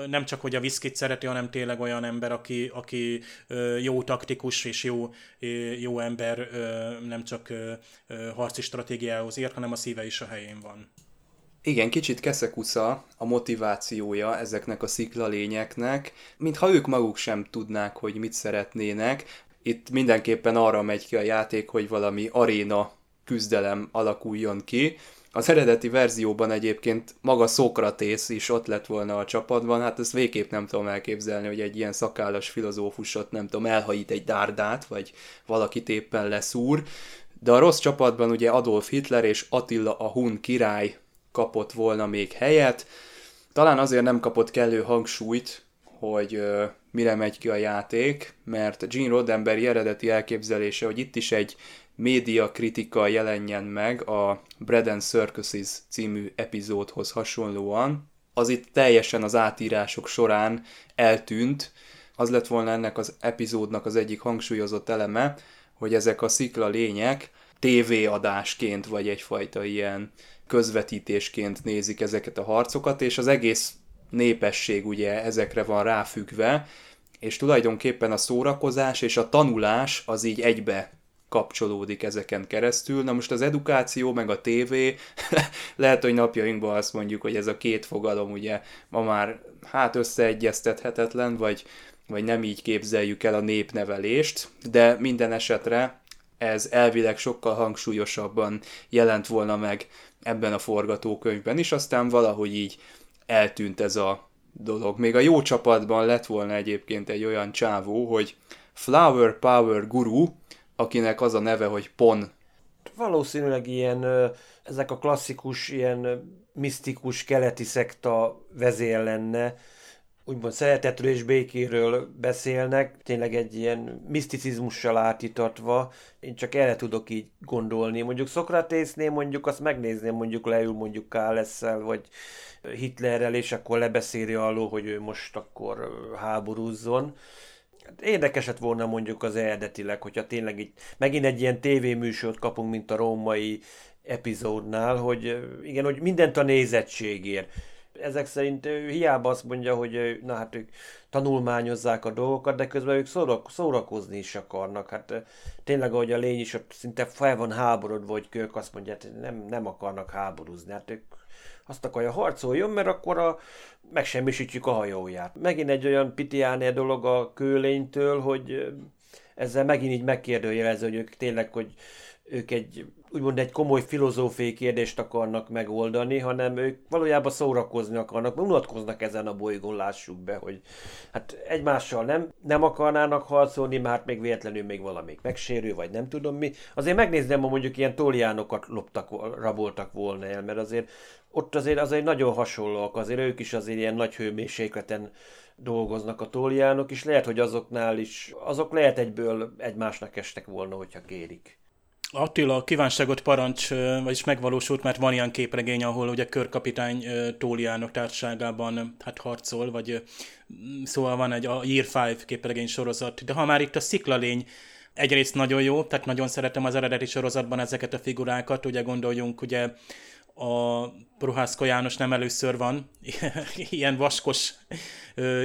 nem csak hogy a viszkit szereti, hanem tényleg olyan ember, aki, aki jó taktikus és jó, jó ember, nem csak harci stratégiához ért, hanem a szíve is a helyén van. Igen, kicsit keszekusza a motivációja ezeknek a sziklalényeknek, mintha ők maguk sem tudnák, hogy mit szeretnének. Itt mindenképpen arra megy ki a játék, hogy valami aréna küzdelem alakuljon ki. Az eredeti verzióban egyébként maga Szokratész is ott lett volna a csapatban, hát ezt végképp nem tudom elképzelni, hogy egy ilyen szakállas filozófusot, nem tudom, elhajít egy dárdát, vagy valakit éppen leszúr. De a rossz csapatban ugye Adolf Hitler és Attila a Hun király kapott volna még helyet. Talán azért nem kapott kellő hangsúlyt, hogy uh, mire megy ki a játék, mert Gene Roddenberry eredeti elképzelése, hogy itt is egy média kritika jelenjen meg a Bread and Circuses című epizódhoz hasonlóan, az itt teljesen az átírások során eltűnt. Az lett volna ennek az epizódnak az egyik hangsúlyozott eleme, hogy ezek a szikla lények tévéadásként, vagy egyfajta ilyen közvetítésként nézik ezeket a harcokat, és az egész népesség ugye ezekre van ráfüggve, és tulajdonképpen a szórakozás és a tanulás az így egybe kapcsolódik ezeken keresztül. Na most az edukáció, meg a tévé, lehet, hogy napjainkban azt mondjuk, hogy ez a két fogalom ugye ma már hát összeegyeztethetetlen, vagy, vagy nem így képzeljük el a népnevelést, de minden esetre ez elvileg sokkal hangsúlyosabban jelent volna meg ebben a forgatókönyvben is, aztán valahogy így eltűnt ez a dolog. Még a jó csapatban lett volna egyébként egy olyan csávó, hogy Flower Power Guru, akinek az a neve, hogy Pon. Valószínűleg ilyen, ezek a klasszikus, ilyen misztikus keleti szekta vezér lenne, úgymond szeretetről és békéről beszélnek, tényleg egy ilyen miszticizmussal átítatva, én csak erre tudok így gondolni. Mondjuk Szokratésznél mondjuk azt megnézném, mondjuk leül mondjuk Kálesszel, vagy Hitlerrel, és akkor lebeszéli alól, hogy ő most akkor háborúzzon. Hát érdekes lett volna mondjuk az eredetileg, hogyha tényleg így megint egy ilyen tévéműsort kapunk, mint a római epizódnál, hogy igen, hogy mindent a nézettségért ezek szerint hiába azt mondja, hogy na hát ők tanulmányozzák a dolgokat, de közben ők szórak, szórakozni is akarnak. Hát tényleg, ahogy a lény is ott szinte fel van háborodva, hogy ők azt mondják, hogy nem, nem akarnak háborúzni. Hát ők azt akarja, harcoljon, mert akkor a, megsemmisítjük a hajóját. Megint egy olyan pitiáné dolog a kőlénytől, hogy ezzel megint így megkérdőjelező, hogy ők tényleg, hogy ők egy úgymond egy komoly filozófiai kérdést akarnak megoldani, hanem ők valójában szórakozni akarnak, mert unatkoznak ezen a bolygón, lássuk be, hogy hát egymással nem, nem akarnának harcolni, mert hát még véletlenül még valamik megsérül, vagy nem tudom mi. Azért megnézném, ha mondjuk ilyen toljánokat loptak, raboltak volna el, mert azért ott azért, azért nagyon hasonlóak, azért ők is azért ilyen nagy hőmérsékleten dolgoznak a toljánok, és lehet, hogy azoknál is, azok lehet egyből egymásnak estek volna, hogyha kérik. Attila, a kívánságot parancs, vagyis megvalósult, mert van ilyen képregény, ahol ugye körkapitány Tóliának társaságában hát harcol, vagy szóval van egy a Year 5 képregény sorozat. De ha már itt a sziklalény egyrészt nagyon jó, tehát nagyon szeretem az eredeti sorozatban ezeket a figurákat, ugye gondoljunk, ugye a Prohászka János nem először van ilyen vaskos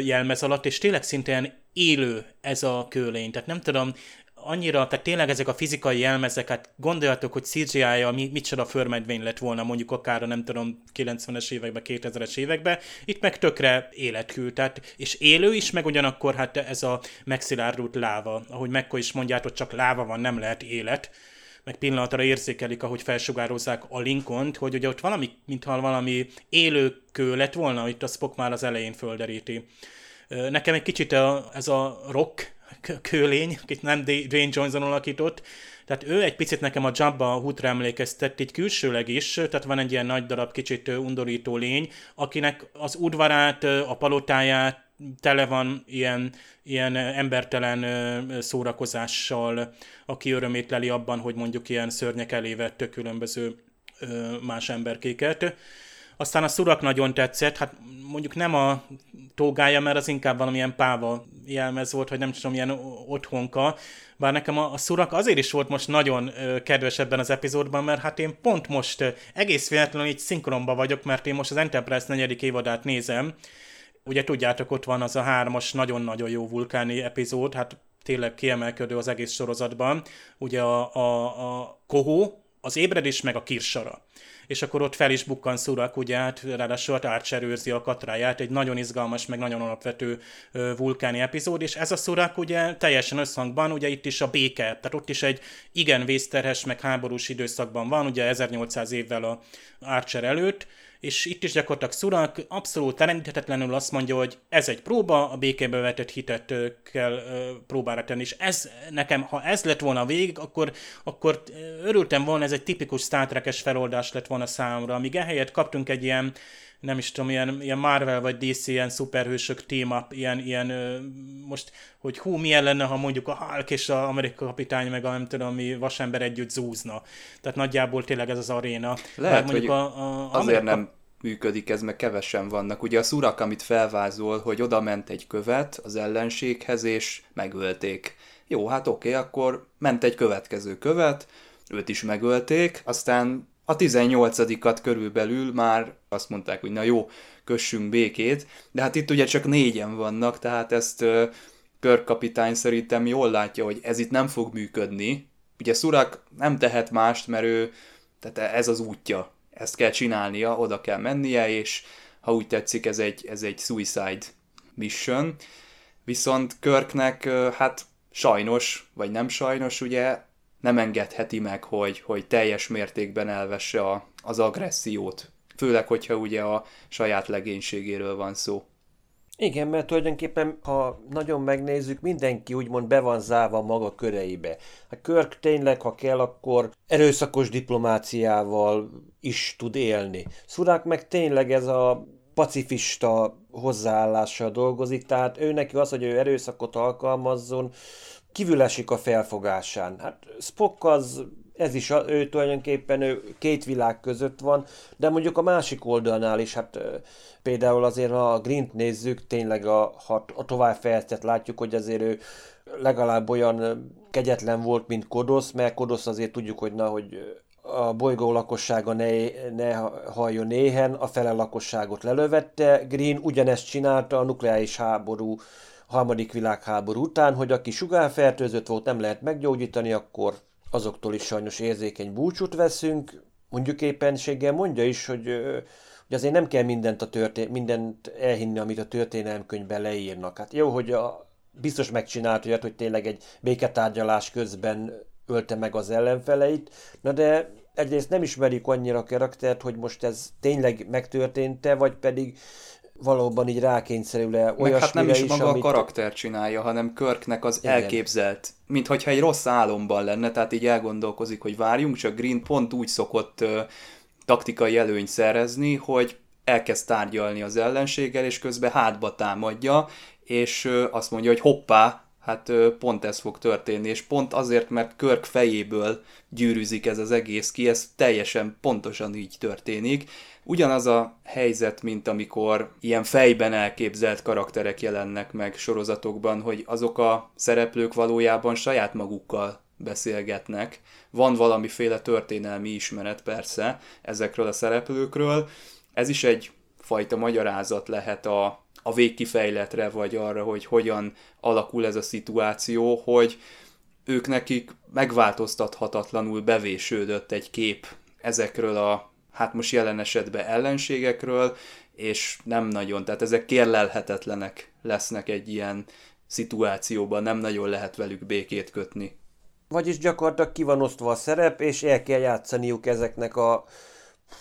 jelmez alatt, és tényleg szintén élő ez a kőlény. Tehát nem tudom, annyira, tehát tényleg ezek a fizikai jelmezek, hát gondoljatok, hogy CGI-ja mi, micsoda förmedvény lett volna mondjuk akár a nem tudom 90-es években, 2000-es években, itt meg tökre élethű, tehát, és élő is, meg ugyanakkor hát ez a megszilárdult láva, ahogy Mekko is mondják, hogy csak láva van, nem lehet élet, meg pillanatra érzékelik, ahogy felsugározzák a Lincoln-t, hogy ugye ott valami, mintha valami élő kő lett volna, itt a Spock már az elején földeríti. Nekem egy kicsit a, ez a rock kőlény, akit nem Dwayne Johnson alakított, tehát ő egy picit nekem a Jabba Hutra emlékeztet, itt külsőleg is, tehát van egy ilyen nagy darab, kicsit undorító lény, akinek az udvarát, a palotáját tele van ilyen, ilyen embertelen szórakozással, aki örömét leli abban, hogy mondjuk ilyen szörnyek elé vett különböző más emberkéket. Aztán a szurak nagyon tetszett, hát mondjuk nem a tógája, mert az inkább valamilyen páva jelmez volt, hogy nem tudom, ilyen otthonka, bár nekem a, a szurak azért is volt most nagyon ö, kedves ebben az epizódban, mert hát én pont most ö, egész véletlenül így szinkronba vagyok, mert én most az Enterprise negyedik évadát nézem, ugye tudjátok, ott van az a hármas nagyon-nagyon jó vulkáni epizód, hát tényleg kiemelkedő az egész sorozatban, ugye a, a, a kohó, az ébredés meg a kirsara és akkor ott fel is bukkan Szurak, ugye, hát ráadásul Archer őrzi a katráját, egy nagyon izgalmas, meg nagyon alapvető vulkáni epizód, és ez a Szurak ugye teljesen összhangban, ugye itt is a béke, tehát ott is egy igen vészterhes, meg háborús időszakban van, ugye 1800 évvel a Archer előtt, és itt is gyakorlatilag Szurak abszolút elengedhetetlenül azt mondja, hogy ez egy próba, a békébe vetett hitet kell próbára tenni, és ez nekem, ha ez lett volna végig, akkor, akkor örültem volna, ez egy tipikus Star Trek-es feloldás lett volna számomra, amíg ehelyett kaptunk egy ilyen nem is tudom, ilyen, ilyen Marvel vagy DC, ilyen szuperhősök téma, ilyen, ilyen most, hogy hú, milyen lenne, ha mondjuk a Hulk és a Amerika kapitány, meg a nem tudom, mi vasember együtt zúzna. Tehát nagyjából tényleg ez az aréna. Lehet, mondjuk hogy a, a azért Amerika... nem működik ez, mert kevesen vannak. Ugye a szurak, amit felvázol, hogy oda ment egy követ az ellenséghez, és megölték. Jó, hát oké, akkor ment egy következő követ, őt is megölték, aztán a 18-at körülbelül már azt mondták, hogy na jó, kössünk békét, de hát itt ugye csak négyen vannak, tehát ezt körkapitány szerintem jól látja, hogy ez itt nem fog működni. Ugye Szurak nem tehet mást, mert ő, tehát ez az útja, ezt kell csinálnia, oda kell mennie, és ha úgy tetszik, ez egy, ez egy suicide mission. Viszont Körknek, hát sajnos, vagy nem sajnos, ugye nem engedheti meg, hogy, hogy teljes mértékben elvesse a, az agressziót. Főleg, hogyha ugye a saját legénységéről van szó. Igen, mert tulajdonképpen, ha nagyon megnézzük, mindenki úgymond be van zárva maga köreibe. A Körk tényleg, ha kell, akkor erőszakos diplomáciával is tud élni. Szurák meg tényleg ez a pacifista hozzáállással dolgozik, tehát ő neki az, hogy ő erőszakot alkalmazzon, kívül esik a felfogásán. Hát Spock az ez is ő tulajdonképpen ő két világ között van, de mondjuk a másik oldalnál is, hát például azért ha a Grint nézzük, tényleg a, ha a továbbfejeztet látjuk, hogy azért ő legalább olyan kegyetlen volt, mint Kodosz, mert Kodosz azért tudjuk, hogy na, hogy a bolygó lakossága ne, ne halljon éhen, a fele lakosságot lelövette. Green ugyanezt csinálta a nukleáris háború, a harmadik világháború után, hogy aki sugárfertőzött volt, nem lehet meggyógyítani, akkor azoktól is sajnos érzékeny búcsút veszünk. Mondjuk éppenséggel mondja is, hogy, hogy azért nem kell mindent, a történ- mindent elhinni, amit a történelemkönyvben leírnak. Hát jó, hogy a, biztos megcsinált olyat, hogy tényleg egy béketárgyalás közben ölte meg az ellenfeleit, na de egyrészt nem ismerjük annyira a karaktert, hogy most ez tényleg megtörtént-e, vagy pedig valóban így rákényszerül le olyasmire hát nem is, is maga amit... a karakter csinálja, hanem Körknek az Igen. elképzelt, mint hogyha egy rossz álomban lenne, tehát így elgondolkozik, hogy várjunk, csak Green pont úgy szokott uh, taktikai előnyt szerezni, hogy elkezd tárgyalni az ellenséggel, és közben hátba támadja, és uh, azt mondja, hogy hoppá, hát pont ez fog történni, és pont azért, mert Körk fejéből gyűrűzik ez az egész ki, ez teljesen pontosan így történik. Ugyanaz a helyzet, mint amikor ilyen fejben elképzelt karakterek jelennek meg sorozatokban, hogy azok a szereplők valójában saját magukkal beszélgetnek. Van valamiféle történelmi ismeret persze ezekről a szereplőkről. Ez is egy fajta magyarázat lehet a, a végkifejletre, vagy arra, hogy hogyan alakul ez a szituáció, hogy ők nekik megváltoztathatatlanul bevésődött egy kép ezekről a, hát most jelen esetben ellenségekről, és nem nagyon, tehát ezek kérlelhetetlenek lesznek egy ilyen szituációban, nem nagyon lehet velük békét kötni. Vagyis gyakorlatilag ki van osztva a szerep, és el kell játszaniuk ezeknek a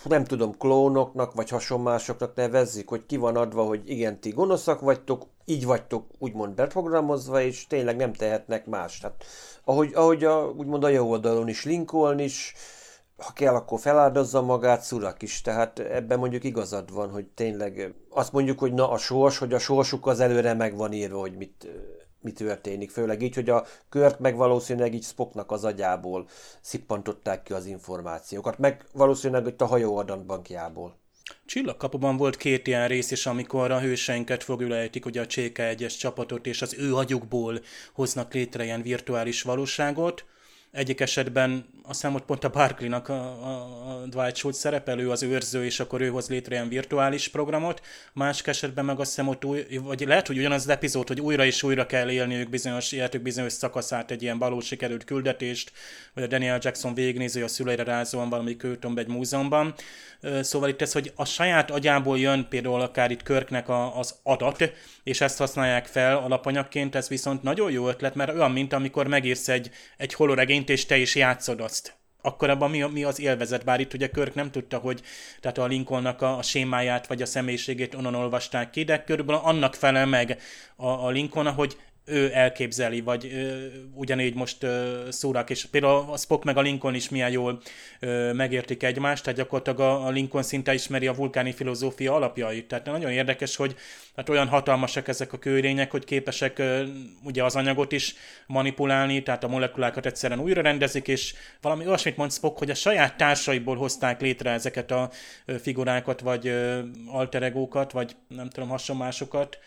nem tudom, klónoknak vagy hasonlásoknak nevezzük, hogy ki van adva, hogy igen, ti gonoszak vagytok, így vagytok úgymond beprogramozva, és tényleg nem tehetnek más. Tehát, ahogy, ahogy a, úgymond a jó oldalon is Lincoln is, ha kell, akkor feláldozza magát, Szurak is. Tehát ebben mondjuk igazad van, hogy tényleg azt mondjuk, hogy na a sors, hogy a sorsuk az előre meg van írva, hogy mit, mi történik. Főleg így, hogy a kört meg valószínűleg így Spocknak az agyából szippantották ki az információkat, meg valószínűleg itt a hajó adatbankjából. Csillagkapuban volt két ilyen rész is, amikor a hőseinket fogülejtik, ugye a Cséke egyes csapatot, és az ő agyukból hoznak létre ilyen virtuális valóságot. Egyik esetben azt hiszem, hogy pont a Barkley-nak a, a, a Dwight Schultz szerepelő az őrző, és akkor ő hoz létre ilyen virtuális programot. Másik esetben meg azt hiszem, hogy új, vagy lehet, hogy ugyanaz az epizód, hogy újra és újra kell élniük bizonyos, életük bizonyos szakaszát, egy ilyen valós sikerült küldetést, vagy a Daniel Jackson végignéző a szüleire rázóan valami költömbe egy múzeumban. Szóval itt ez, hogy a saját agyából jön például akár itt Körknek a, az adat, és ezt használják fel alapanyagként, ez viszont nagyon jó ötlet, mert olyan, mint amikor megírsz egy, egy holoregényt, és te is játszod azt. Akkor abban mi, mi az élvezet, bár itt ugye Körk nem tudta, hogy tehát a Lincolnnak a, a sémáját vagy a személyiségét onnan olvasták ki, de körülbelül annak felel meg a, a Lincoln, hogy ő elképzeli, vagy ö, ugyanígy most ö, szórak, és például a Spock meg a Lincoln is milyen jól ö, megértik egymást, tehát gyakorlatilag a, a Lincoln szinte ismeri a vulkáni filozófia alapjait. Tehát nagyon érdekes, hogy hát olyan hatalmasak ezek a kőrények, hogy képesek ö, ugye az anyagot is manipulálni, tehát a molekulákat egyszerűen újra rendezik, és valami olyasmit mond Spock, hogy a saját társaiból hozták létre ezeket a figurákat, vagy ö, alteregókat, vagy nem tudom, hasonlásokat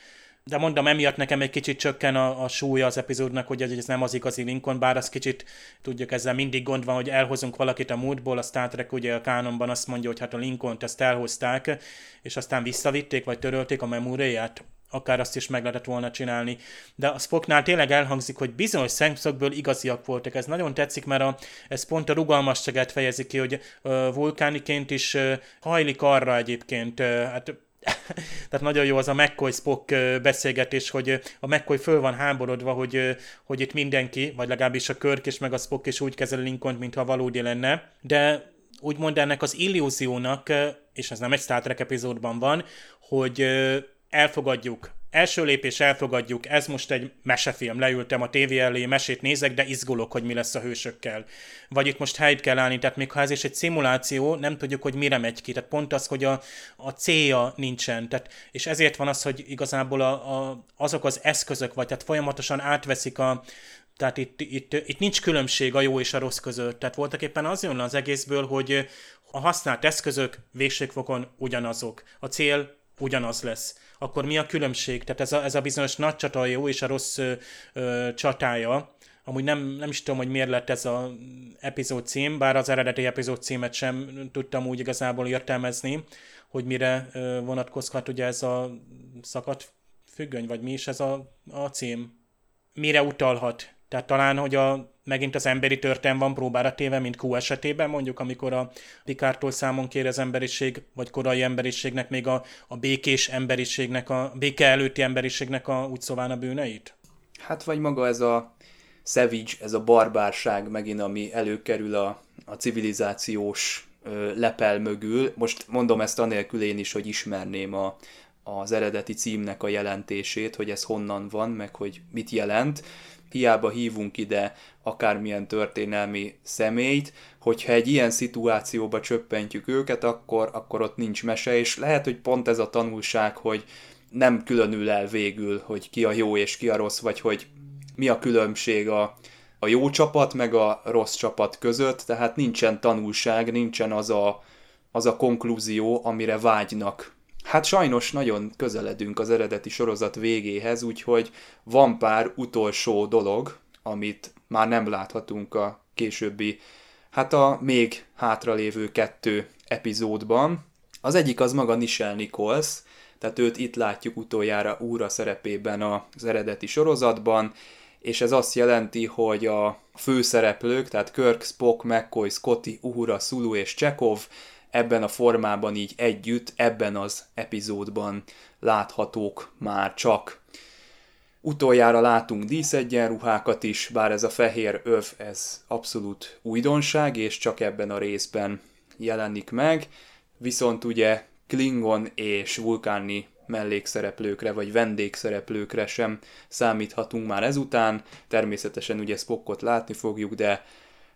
de mondom, emiatt nekem egy kicsit csökken a, a súlya az epizódnak, hogy ez nem az igazi Lincoln, bár az kicsit, tudjuk, ezzel mindig gond van, hogy elhozunk valakit a múltból, a Star Trek ugye a kánonban azt mondja, hogy hát a Lincoln-t ezt elhozták, és aztán visszavitték, vagy törölték a memóriáját, akár azt is meg lehetett volna csinálni. De a Spocknál tényleg elhangzik, hogy bizonyos szemszögből igaziak voltak. Ez nagyon tetszik, mert a, ez pont a rugalmasságát fejezi ki, hogy uh, vulkániként is uh, hajlik arra egyébként, uh, hát tehát nagyon jó az a McCoy Spock beszélgetés, hogy a McCoy föl van háborodva, hogy, hogy itt mindenki, vagy legalábbis a Körk és meg a Spock is úgy kezel Lincoln, mintha valódi lenne, de úgymond ennek az illúziónak, és ez nem egy Star Trek epizódban van, hogy elfogadjuk első lépés elfogadjuk, ez most egy mesefilm, leültem a tévé elé, mesét nézek, de izgulok, hogy mi lesz a hősökkel. Vagy itt most helyt kell állni, tehát még ha ez is egy szimuláció, nem tudjuk, hogy mire megy ki. Tehát pont az, hogy a, a célja nincsen. Tehát, és ezért van az, hogy igazából a, a, azok az eszközök, vagy tehát folyamatosan átveszik a, tehát itt, itt, itt nincs különbség a jó és a rossz között. Tehát voltak éppen az jön az egészből, hogy a használt eszközök végségfokon ugyanazok. A cél ugyanaz lesz. Akkor mi a különbség? Tehát ez a, ez a bizonyos nagy csata jó és a rossz ö, ö, csatája. Amúgy nem, nem is tudom, hogy miért lett ez az epizód cím, bár az eredeti epizód címet sem tudtam úgy igazából értelmezni, hogy mire ö, vonatkozhat ugye ez a szakadt függöny, vagy mi is ez a, a cím. Mire utalhat? Tehát talán, hogy a, megint az emberi történ van próbára téve, mint Q esetében, mondjuk, amikor a Pikártól számon kér az emberiség, vagy korai emberiségnek, még a, a békés emberiségnek, a béke előtti emberiségnek a úgy szóván a bűneit? Hát vagy maga ez a savage, ez a barbárság megint, ami előkerül a, a civilizációs ö, lepel mögül. Most mondom ezt anélkül én is, hogy ismerném a, az eredeti címnek a jelentését, hogy ez honnan van, meg hogy mit jelent hiába hívunk ide akármilyen történelmi személyt, hogyha egy ilyen szituációba csöppentjük őket, akkor, akkor ott nincs mese, és lehet, hogy pont ez a tanulság, hogy nem különül el végül, hogy ki a jó és ki a rossz, vagy hogy mi a különbség a, a jó csapat meg a rossz csapat között, tehát nincsen tanulság, nincsen az a, az a konklúzió, amire vágynak Hát sajnos nagyon közeledünk az eredeti sorozat végéhez, úgyhogy van pár utolsó dolog, amit már nem láthatunk a későbbi, hát a még hátralévő kettő epizódban. Az egyik az maga Nichelle Nichols, tehát őt itt látjuk utoljára úra szerepében az eredeti sorozatban, és ez azt jelenti, hogy a főszereplők, tehát Kirk, Spock, McCoy, Scotty, Uhura, Sulu és Chekhov ebben a formában így együtt, ebben az epizódban láthatók már csak. Utoljára látunk díszegyenruhákat is, bár ez a fehér öv, ez abszolút újdonság, és csak ebben a részben jelenik meg, viszont ugye Klingon és vulkáni mellékszereplőkre vagy vendégszereplőkre sem számíthatunk már ezután. Természetesen ugye Spockot látni fogjuk, de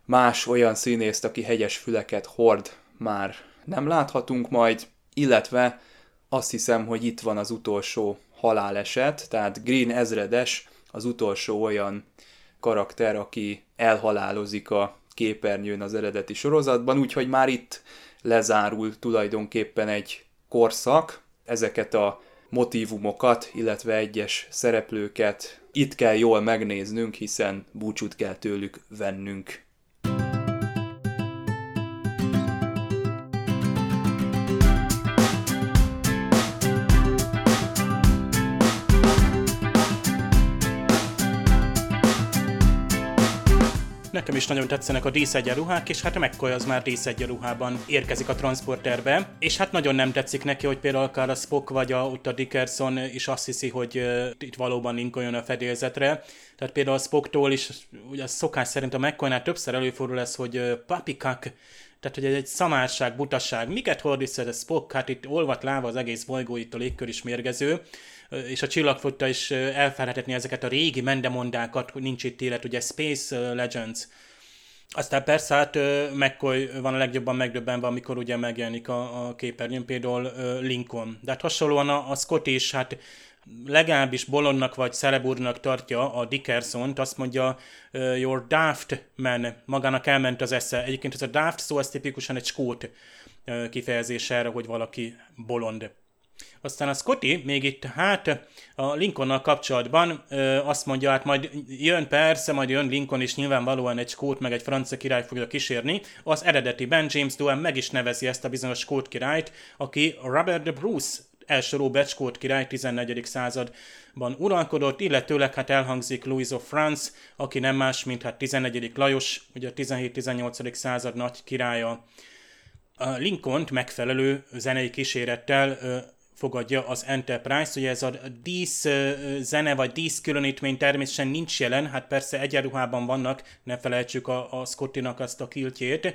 más olyan színészt, aki hegyes füleket hord már nem láthatunk majd, illetve azt hiszem, hogy itt van az utolsó haláleset, tehát Green ezredes az utolsó olyan karakter, aki elhalálozik a képernyőn az eredeti sorozatban, úgyhogy már itt lezárul tulajdonképpen egy korszak, ezeket a motivumokat, illetve egyes szereplőket itt kell jól megnéznünk, hiszen búcsút kell tőlük vennünk. Nekem is nagyon tetszenek a díszegyenruhák, és hát a McCoy az már díszegyenruhában érkezik a transporterbe, és hát nagyon nem tetszik neki, hogy például akár a Spock vagy a, a Dickerson is azt hiszi, hogy uh, itt valóban Lincoln a fedélzetre. Tehát például a Spocktól is, ugye szokás szerint a McCoynál többször előfordul ez, hogy uh, papikak, tehát, hogy ez egy szamárság, butaság. Miket hordisz ez a Spock? Hát itt olvat láva az egész bolygó, itt a légkör is mérgező és a csillagfotta is elfelejtetni ezeket a régi mendemondákat, hogy nincs itt élet, ugye Space Legends. Aztán persze hát McCoy van a legjobban megdöbbenve, amikor ugye megjelenik a, a képernyőn például Lincoln. De hát hasonlóan a, a Scott is, hát legalábbis bolondnak vagy Celebúrnak tartja a Dickerson-t, azt mondja, your daft man, magának elment az esze. Egyébként ez a daft szó, az tipikusan egy skót kifejezés erre, hogy valaki bolond. Aztán a Scotty még itt hát a Lincolnnal kapcsolatban ö, azt mondja, hát majd jön persze, majd jön Lincoln, és nyilvánvalóan egy skót meg egy francia király fogja kísérni. Az eredetiben James Doan meg is nevezi ezt a bizonyos skót királyt, aki Robert Bruce első Robert skót király 14. században uralkodott, illetőleg hát elhangzik Louis of France, aki nem más, mint hát 11. Lajos, ugye a 17-18. század nagy királya. A Lincoln megfelelő zenei kísérettel fogadja az Enterprise, ugye ez a dísz zene vagy dísz különítmény természetesen nincs jelen, hát persze egyenruhában vannak, ne felejtsük a, a Scottinak azt a kiltjét,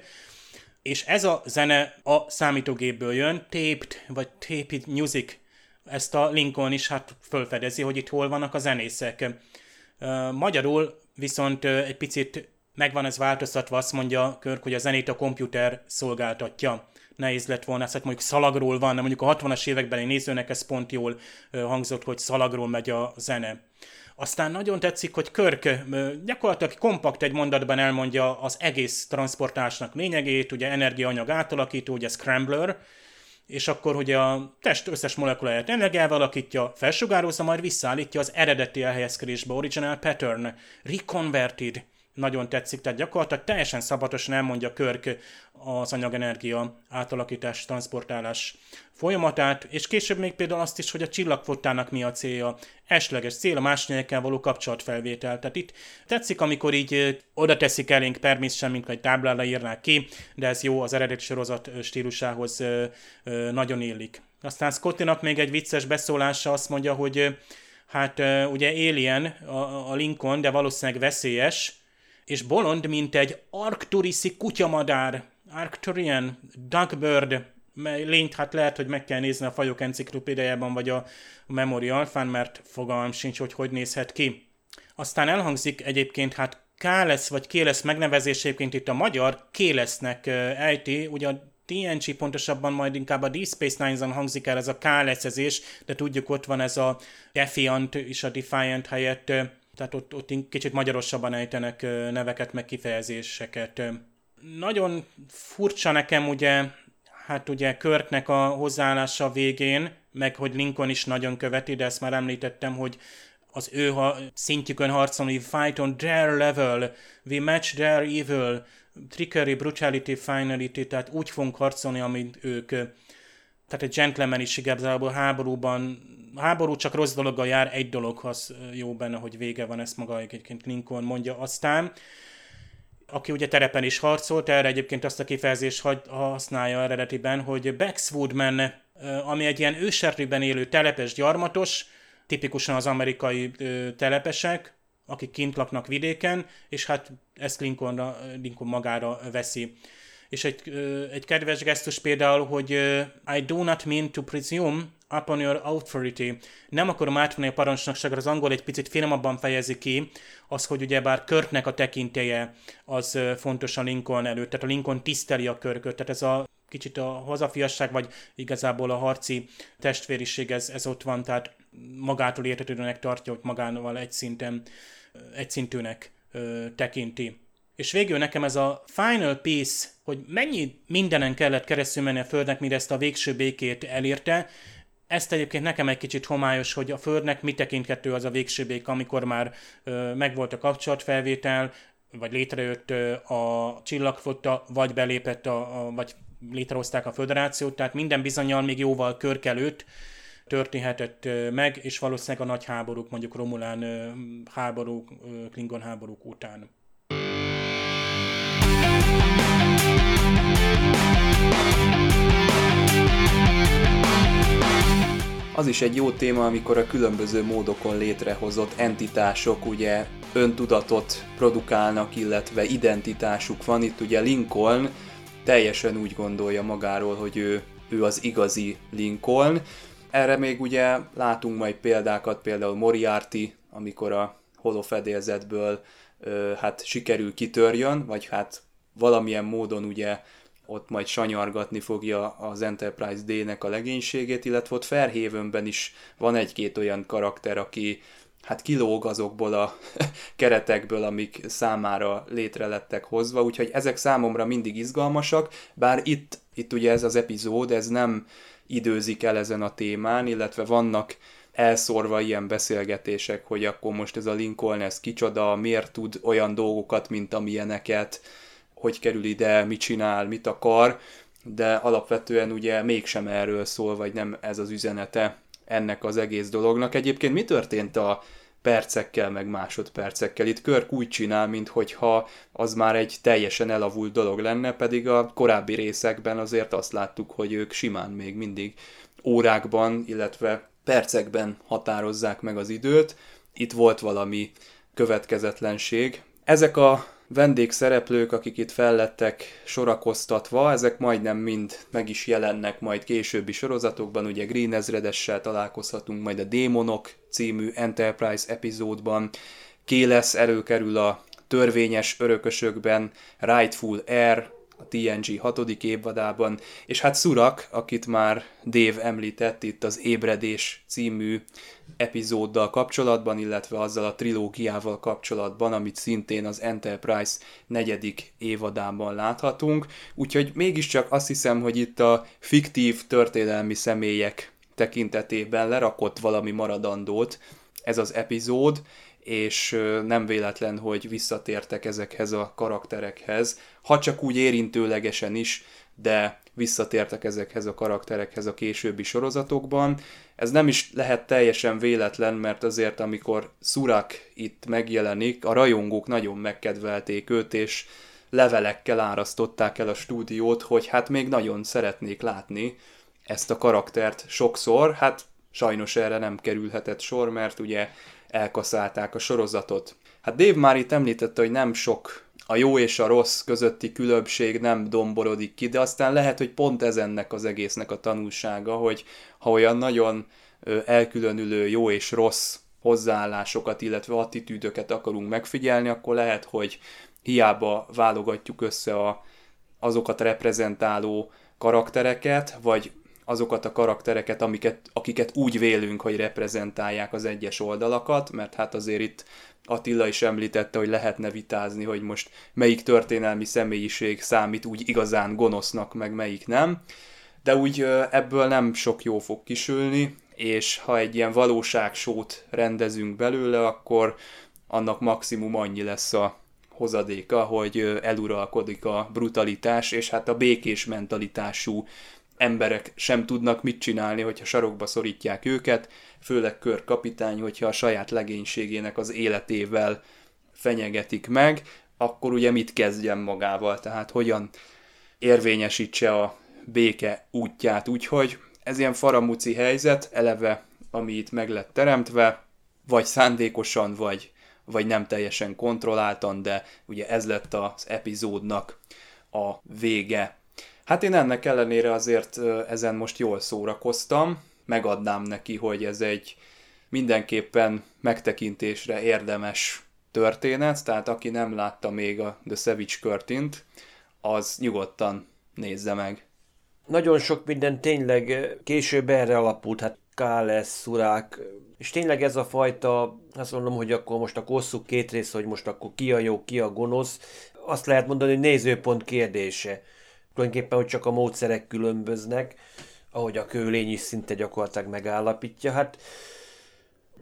és ez a zene a számítógépből jön, taped vagy taped music ezt a Lincoln is hát fölfedezi, hogy itt hol vannak a zenészek. Magyarul viszont egy picit megvan ez változtatva, azt mondja Körk, hogy a zenét a komputer szolgáltatja. Nehéz lett volna, hát mondjuk szalagról van, de mondjuk a 60-as években nézőnek ez pont jól hangzott, hogy szalagról megy a zene. Aztán nagyon tetszik, hogy Körk gyakorlatilag kompakt egy mondatban elmondja az egész transportásnak lényegét, ugye energiaanyag átalakító, ugye scrambler, és akkor ugye a test összes molekuláját energiával alakítja, felsugározza, majd visszaállítja az eredeti elhelyezkedésbe, original pattern, reconverted, nagyon tetszik, tehát gyakorlatilag teljesen szabatosan elmondja Körk az anyagenergia átalakítás, transportálás folyamatát, és később még például azt is, hogy a csillagfottának mi a célja, esleges cél a más nyelekkel való kapcsolatfelvétel. Tehát itt tetszik, amikor így oda teszik elénk természetesen, mint egy táblára írnák ki, de ez jó, az eredeti sorozat stílusához nagyon illik. Aztán Scottinak még egy vicces beszólása azt mondja, hogy hát ugye Alien a Lincoln, de valószínűleg veszélyes, és bolond, mint egy arkturiszi kutyamadár, Arcturian, Duckbird, lényt hát lehet, hogy meg kell nézni a fajok enciklopédiájában, vagy a Memory Alfán, mert fogalmam sincs, hogy hogy nézhet ki. Aztán elhangzik egyébként, hát Kálesz vagy Kélesz megnevezés egyébként itt a magyar Kélesznek ejti, ugye a TNG pontosabban majd inkább a Deep Space Nine-on hangzik el ez a Káleszezés, de tudjuk ott van ez a Defiant is a Defiant helyett, tehát ott, ott kicsit magyarosabban ejtenek neveket, meg kifejezéseket. Nagyon furcsa nekem ugye hát ugye Körknek a hozzáállása végén, meg hogy Lincoln is nagyon követi, de ezt már említettem, hogy az ő ha szintjükön harcolni, fight on their level, we match their evil, trickery, brutality, finality, tehát úgy fogunk harcolni, amint ők. Tehát egy gentleman is igazából háborúban, háború csak rossz dologgal jár, egy dolog az jó benne, hogy vége van, ezt maga egyébként Lincoln mondja. Aztán aki ugye terepen is harcolt, erre egyébként azt a kifejezést használja eredetiben, hogy Bexwoodman, ami egy ilyen ősertőben élő telepes gyarmatos, tipikusan az amerikai telepesek, akik kint laknak vidéken, és hát ezt Lincolnra, Lincoln magára veszi. És egy, egy kedves gesztus például, hogy I do not mean to presume upon your authority. Nem akarom átvenni a parancsnokságra, az angol egy picit finomabban fejezi ki, az, hogy ugyebár Körknek a tekintélye az fontos a Lincoln előtt, tehát a Lincoln tiszteli a Körköt, tehát ez a kicsit a hazafiasság, vagy igazából a harci testvériség, ez, ez ott van, tehát magától értetődőnek tartja, hogy magával egy szinten, egy szintűnek ö, tekinti. És végül nekem ez a final piece, hogy mennyi mindenen kellett keresztül menni a Földnek, mire ezt a végső békét elérte, ezt egyébként nekem egy kicsit homályos, hogy a Földnek mi tekinthető az a végső bék, amikor már ö, megvolt a kapcsolatfelvétel, vagy létrejött ö, a csillagfotta, vagy belépett, a, a, vagy létrehozták a föderációt, tehát minden bizonyal még jóval körkelőtt történhetett meg, és valószínűleg a nagy háborúk, mondjuk Romulán háborúk, Klingon háborúk után. Az is egy jó téma, amikor a különböző módokon létrehozott entitások ugye öntudatot produkálnak, illetve identitásuk van. Itt ugye Lincoln teljesen úgy gondolja magáról, hogy ő, ő az igazi Lincoln. Erre még ugye látunk majd példákat, például Moriarty, amikor a holofedélzetből hát sikerül kitörjön, vagy hát valamilyen módon ugye ott majd sanyargatni fogja az Enterprise D-nek a legénységét, illetve ott Fairhavenben is van egy-két olyan karakter, aki hát kilóg azokból a keretekből, amik számára létre lettek hozva, úgyhogy ezek számomra mindig izgalmasak, bár itt, itt ugye ez az epizód, ez nem időzik el ezen a témán, illetve vannak elszórva ilyen beszélgetések, hogy akkor most ez a Lincoln, ez kicsoda, miért tud olyan dolgokat, mint amilyeneket, hogy kerül ide, mit csinál, mit akar, de alapvetően ugye mégsem erről szól, vagy nem ez az üzenete ennek az egész dolognak. Egyébként mi történt a percekkel, meg másodpercekkel? Itt Körk úgy csinál, mintha az már egy teljesen elavult dolog lenne, pedig a korábbi részekben azért azt láttuk, hogy ők simán még mindig órákban, illetve percekben határozzák meg az időt. Itt volt valami következetlenség. Ezek a vendégszereplők, akik itt fellettek sorakoztatva, ezek majdnem mind meg is jelennek majd későbbi sorozatokban, ugye Green ezredessel találkozhatunk majd a Démonok című Enterprise epizódban, Kéles előkerül a törvényes örökösökben, Rightful Air, a TNG hatodik évadában, és hát Szurak, akit már Dave említett itt az Ébredés című epizóddal kapcsolatban, illetve azzal a trilógiával kapcsolatban, amit szintén az Enterprise negyedik évadában láthatunk. Úgyhogy mégiscsak azt hiszem, hogy itt a fiktív történelmi személyek tekintetében lerakott valami maradandót ez az epizód, és nem véletlen, hogy visszatértek ezekhez a karakterekhez, ha csak úgy érintőlegesen is, de visszatértek ezekhez a karakterekhez a későbbi sorozatokban. Ez nem is lehet teljesen véletlen, mert azért amikor Surak itt megjelenik, a rajongók nagyon megkedvelték őt, és levelekkel árasztották el a stúdiót, hogy hát még nagyon szeretnék látni ezt a karaktert sokszor, hát sajnos erre nem kerülhetett sor, mert ugye elkaszálták a sorozatot. Hát Dave már itt említette, hogy nem sok a jó és a rossz közötti különbség nem domborodik ki, de aztán lehet, hogy pont ez ennek az egésznek a tanulsága, hogy ha olyan nagyon elkülönülő jó és rossz hozzáállásokat, illetve attitűdöket akarunk megfigyelni, akkor lehet, hogy hiába válogatjuk össze a, azokat reprezentáló karaktereket, vagy azokat a karaktereket, amiket, akiket úgy vélünk, hogy reprezentálják az egyes oldalakat, mert hát azért itt Attila is említette, hogy lehetne vitázni, hogy most melyik történelmi személyiség számít úgy igazán gonosznak, meg melyik nem. De úgy ebből nem sok jó fog kisülni, és ha egy ilyen valóságsót rendezünk belőle, akkor annak maximum annyi lesz a hozadéka, hogy eluralkodik a brutalitás, és hát a békés mentalitású emberek sem tudnak mit csinálni, hogyha sarokba szorítják őket, főleg körkapitány, hogyha a saját legénységének az életével fenyegetik meg, akkor ugye mit kezdjen magával, tehát hogyan érvényesítse a béke útját. Úgyhogy ez ilyen faramuci helyzet, eleve, ami itt meg lett teremtve, vagy szándékosan, vagy, vagy nem teljesen kontrolláltan, de ugye ez lett az epizódnak a vége. Hát én ennek ellenére azért ezen most jól szórakoztam, megadnám neki, hogy ez egy mindenképpen megtekintésre érdemes történet, tehát aki nem látta még a The Savage Curtint, az nyugodtan nézze meg. Nagyon sok minden tényleg később erre alapult, hát Káles, Szurák, és tényleg ez a fajta, azt mondom, hogy akkor most a kosszuk két rész, hogy most akkor ki a jó, ki a gonosz, azt lehet mondani, hogy nézőpont kérdése tulajdonképpen, hogy csak a módszerek különböznek, ahogy a kőlény is szinte gyakorlatilag megállapítja. Hát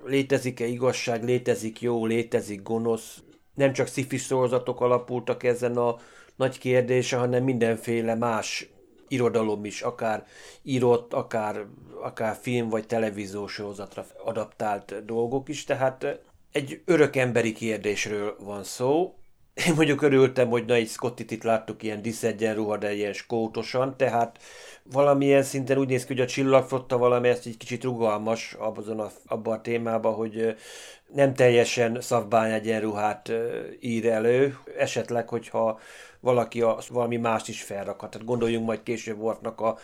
létezik-e igazság, létezik jó, létezik gonosz. Nem csak sci sorozatok alapultak ezen a nagy kérdése, hanem mindenféle más irodalom is, akár írott, akár, akár film vagy televíziós sorozatra adaptált dolgok is, tehát egy örök emberi kérdésről van szó, én mondjuk örültem, hogy na egy Scottit láttuk ilyen diszegyenruha, de ilyen skótosan, tehát valamilyen szinten úgy néz ki, hogy a csillagflotta valami ezt egy kicsit rugalmas abban a, abban a témában, hogy nem teljesen szavbány egyenruhát ír elő, esetleg, hogyha valaki a, valami mást is felrakhat. Tehát gondoljunk majd később voltnak a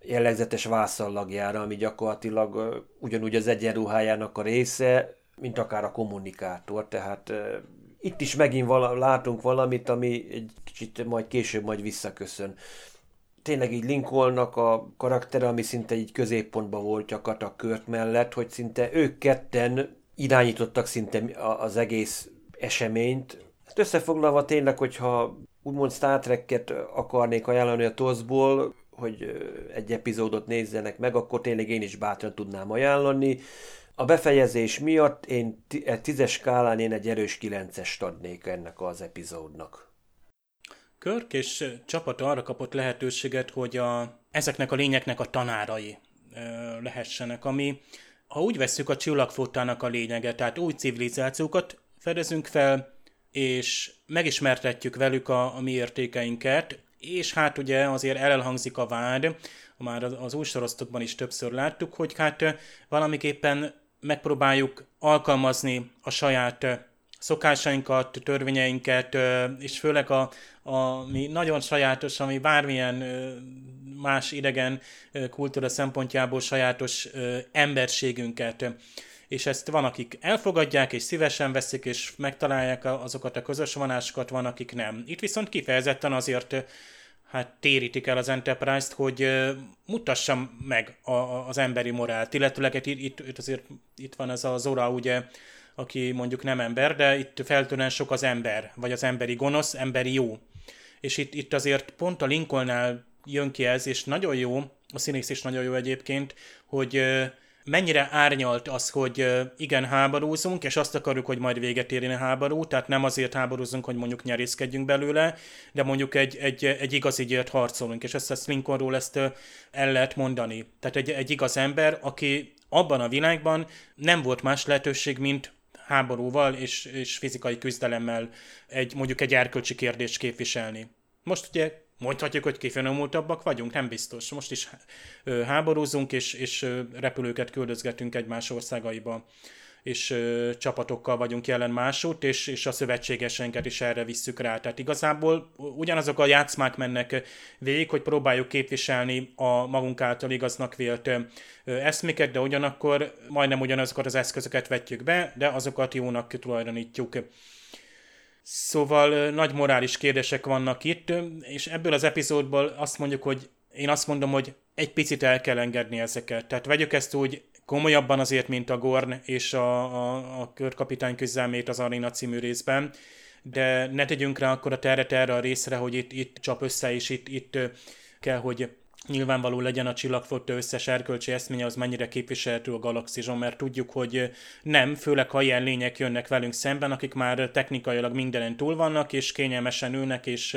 jellegzetes vászallagjára, ami gyakorlatilag ugyanúgy az egyenruhájának a része, mint akár a kommunikátor, tehát itt is megint vala, látunk valamit, ami egy kicsit majd később majd visszaköszön. Tényleg így Lincolnnak a karaktere, ami szinte egy középpontban volt gyakorlatilag Kört mellett, hogy szinte ők ketten irányítottak szinte az egész eseményt. Hát összefoglalva tényleg, hogyha úgymond Star Trek-et akarnék ajánlani a TOSZ-ból, hogy egy epizódot nézzenek meg, akkor tényleg én is bátran tudnám ajánlani. A befejezés miatt én egy tízes skálán én egy erős kilencest adnék ennek az epizódnak. Körk és csapata arra kapott lehetőséget, hogy a, ezeknek a lényeknek a tanárai ö, lehessenek, ami, ha úgy vesszük a csillagflottának a lényege, tehát új civilizációkat fedezünk fel, és megismertetjük velük a, a mi értékeinket, és hát ugye azért elhangzik a vád, már az új sorozatokban is többször láttuk, hogy hát valamiképpen megpróbáljuk alkalmazni a saját szokásainkat, törvényeinket, és főleg a, a mi nagyon sajátos, ami bármilyen más idegen kultúra szempontjából sajátos emberségünket. És ezt van, akik elfogadják és szívesen veszik, és megtalálják azokat a közös vonásokat, van, akik nem. Itt viszont kifejezetten azért hát térítik el az Enterprise-t, hogy mutassam meg a, a, az emberi morált. Illetőleg itt, itt, itt azért itt van ez a Zora, ugye, aki mondjuk nem ember, de itt feltűnően sok az ember, vagy az emberi gonosz, emberi jó. És itt, itt azért pont a Lincolnnál jön ki ez, és nagyon jó, a színész is nagyon jó egyébként, hogy mennyire árnyalt az, hogy igen, háborúzunk, és azt akarjuk, hogy majd véget érjen a háború, tehát nem azért háborúzunk, hogy mondjuk nyerészkedjünk belőle, de mondjuk egy, egy, egy igaz ígért harcolunk, és ezt a Lincolnról ezt el lehet mondani. Tehát egy, egy igaz ember, aki abban a világban nem volt más lehetőség, mint háborúval és, és fizikai küzdelemmel egy, mondjuk egy erkölcsi kérdést képviselni. Most ugye Mondhatjuk, hogy kifinomultabbak vagyunk? Nem biztos. Most is háborúzunk, és, és repülőket küldözgetünk egymás országaiba és csapatokkal vagyunk jelen másút, és, és a szövetségeseinket is erre visszük rá. Tehát igazából ugyanazok a játszmák mennek végig, hogy próbáljuk képviselni a magunk által igaznak vélt ö, eszméket, de ugyanakkor majdnem ugyanazokat az eszközöket vetjük be, de azokat jónak tulajdonítjuk. Szóval nagy morális kérdések vannak itt, és ebből az epizódból azt mondjuk, hogy én azt mondom, hogy egy picit el kell engedni ezeket. Tehát vegyük ezt úgy komolyabban azért, mint a Gorn és a, a, a körkapitány küzdelmét az Arena című részben, de ne tegyünk rá akkor a terret erre a részre, hogy itt, itt csap össze, és itt, itt kell, hogy nyilvánvaló legyen a csillagflotta összes erkölcsi eszménye, az mennyire képviselhető a galaxison, mert tudjuk, hogy nem, főleg ha ilyen lények jönnek velünk szemben, akik már technikailag mindenen túl vannak, és kényelmesen ülnek, és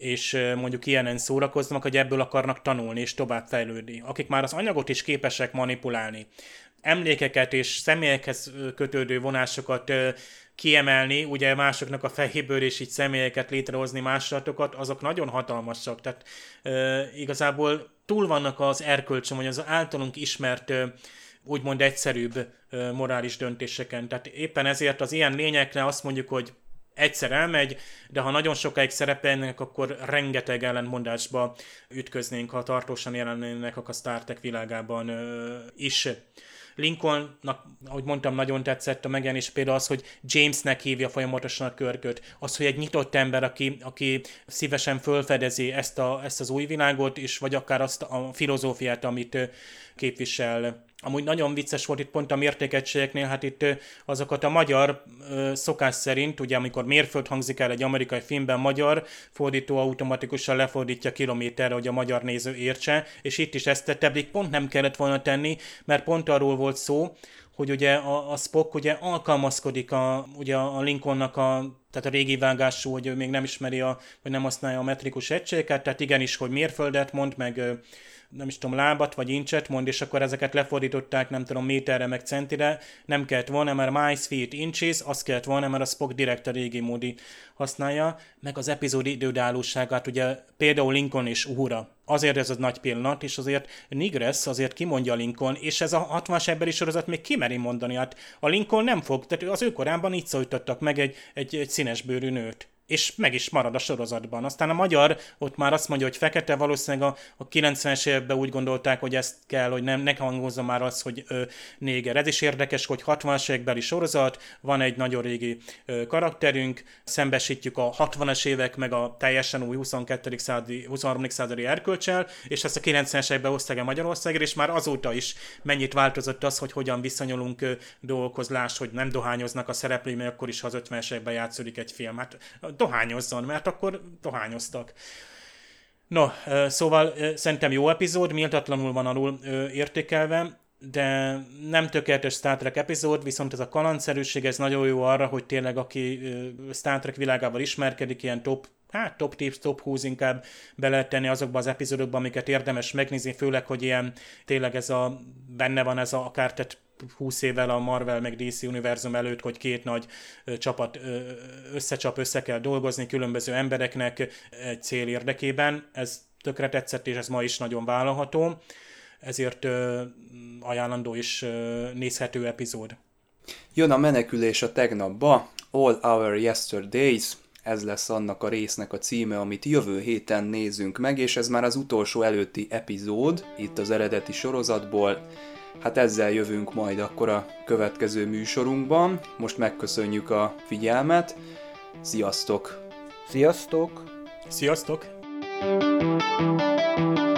és mondjuk ilyenen szórakoznak, hogy ebből akarnak tanulni és tovább fejlődni. Akik már az anyagot is képesek manipulálni, emlékeket és személyekhez kötődő vonásokat kiemelni, ugye másoknak a fejéből és így személyeket létrehozni másolatokat, azok nagyon hatalmasak. Tehát e, igazából túl vannak az erkölcsön, vagy az általunk ismert e, úgymond egyszerűbb e, morális döntéseken. Tehát éppen ezért az ilyen lényekre azt mondjuk, hogy egyszer elmegy, de ha nagyon sokáig szerepelnek, akkor rengeteg ellentmondásba ütköznénk, ha tartósan jelennének a Star Trek világában ö, is. Lincolnnak, ahogy mondtam, nagyon tetszett a megjelenés például az, hogy Jamesnek hívja folyamatosan a körköt. Az, hogy egy nyitott ember, aki, aki szívesen fölfedezi ezt, a, ezt az új világot, és vagy akár azt a filozófiát, amit képvisel Amúgy nagyon vicces volt itt pont a mértékegységeknél, hát itt azokat a magyar szokás szerint, ugye amikor mérföld hangzik el egy amerikai filmben, magyar fordító automatikusan lefordítja kilométerre, hogy a magyar néző értse, és itt is ezt tette, pedig pont nem kellett volna tenni, mert pont arról volt szó, hogy ugye a, a Spock ugye alkalmazkodik a, ugye a Lincolnnak a tehát a régi vágású, hogy ő még nem ismeri, a, vagy nem használja a metrikus egységet, tehát igenis, hogy mérföldet mond, meg nem is tudom, lábat vagy incset mond, és akkor ezeket lefordították, nem tudom, méterre meg centire, nem kellett volna, mert miles, feet, inches, az kellett volna, mert a Spock direkt a régi módi használja, meg az epizód idődállóságát, ugye például Lincoln és Uhura. Azért ez az nagy pillanat, és azért Nigres azért kimondja Lincoln, és ez a 60-as emberi sorozat még kimeri mondani, hát a Lincoln nem fog, tehát az ő korában így szólítottak meg egy, egy, egy színes bőrű nőt és meg is marad a sorozatban. Aztán a magyar ott már azt mondja, hogy fekete, valószínűleg a, a 90-es években úgy gondolták, hogy ezt kell, hogy nem, ne hangozza már az, hogy ö, néger. Ez is érdekes, hogy 60-as évekbeli sorozat, van egy nagyon régi ö, karakterünk, szembesítjük a 60-as évek meg a teljesen új 22. századi, 23. századi erkölcsel, és ezt a 90-es években hozták el Magyarországra, és már azóta is mennyit változott az, hogy hogyan viszonyulunk ö, hogy nem dohányoznak a szereplői, mert akkor is, az 50-es években játszódik egy film. Hát dohányozzon, mert akkor dohányoztak. No, szóval szerintem jó epizód, méltatlanul van alul értékelve, de nem tökéletes Star Trek epizód, viszont ez a kalandszerűség, ez nagyon jó arra, hogy tényleg aki Star Trek világával ismerkedik, ilyen top hát top tips, top 20 inkább be lehet tenni azokba az epizódokba, amiket érdemes megnézni, főleg, hogy ilyen tényleg ez a, benne van ez a akár tehát 20 évvel a Marvel meg DC univerzum előtt, hogy két nagy csapat összecsap, össze kell dolgozni különböző embereknek egy cél érdekében. Ez tökre tetszett, és ez ma is nagyon vállalható, ezért ajánlandó és nézhető epizód. Jön a menekülés a tegnapba, All Our Yesterdays, ez lesz annak a résznek a címe, amit jövő héten nézünk meg, és ez már az utolsó előtti epizód itt az eredeti sorozatból. Hát ezzel jövünk majd akkor a következő műsorunkban. Most megköszönjük a figyelmet. Sziasztok! Sziasztok! Sziasztok! thank you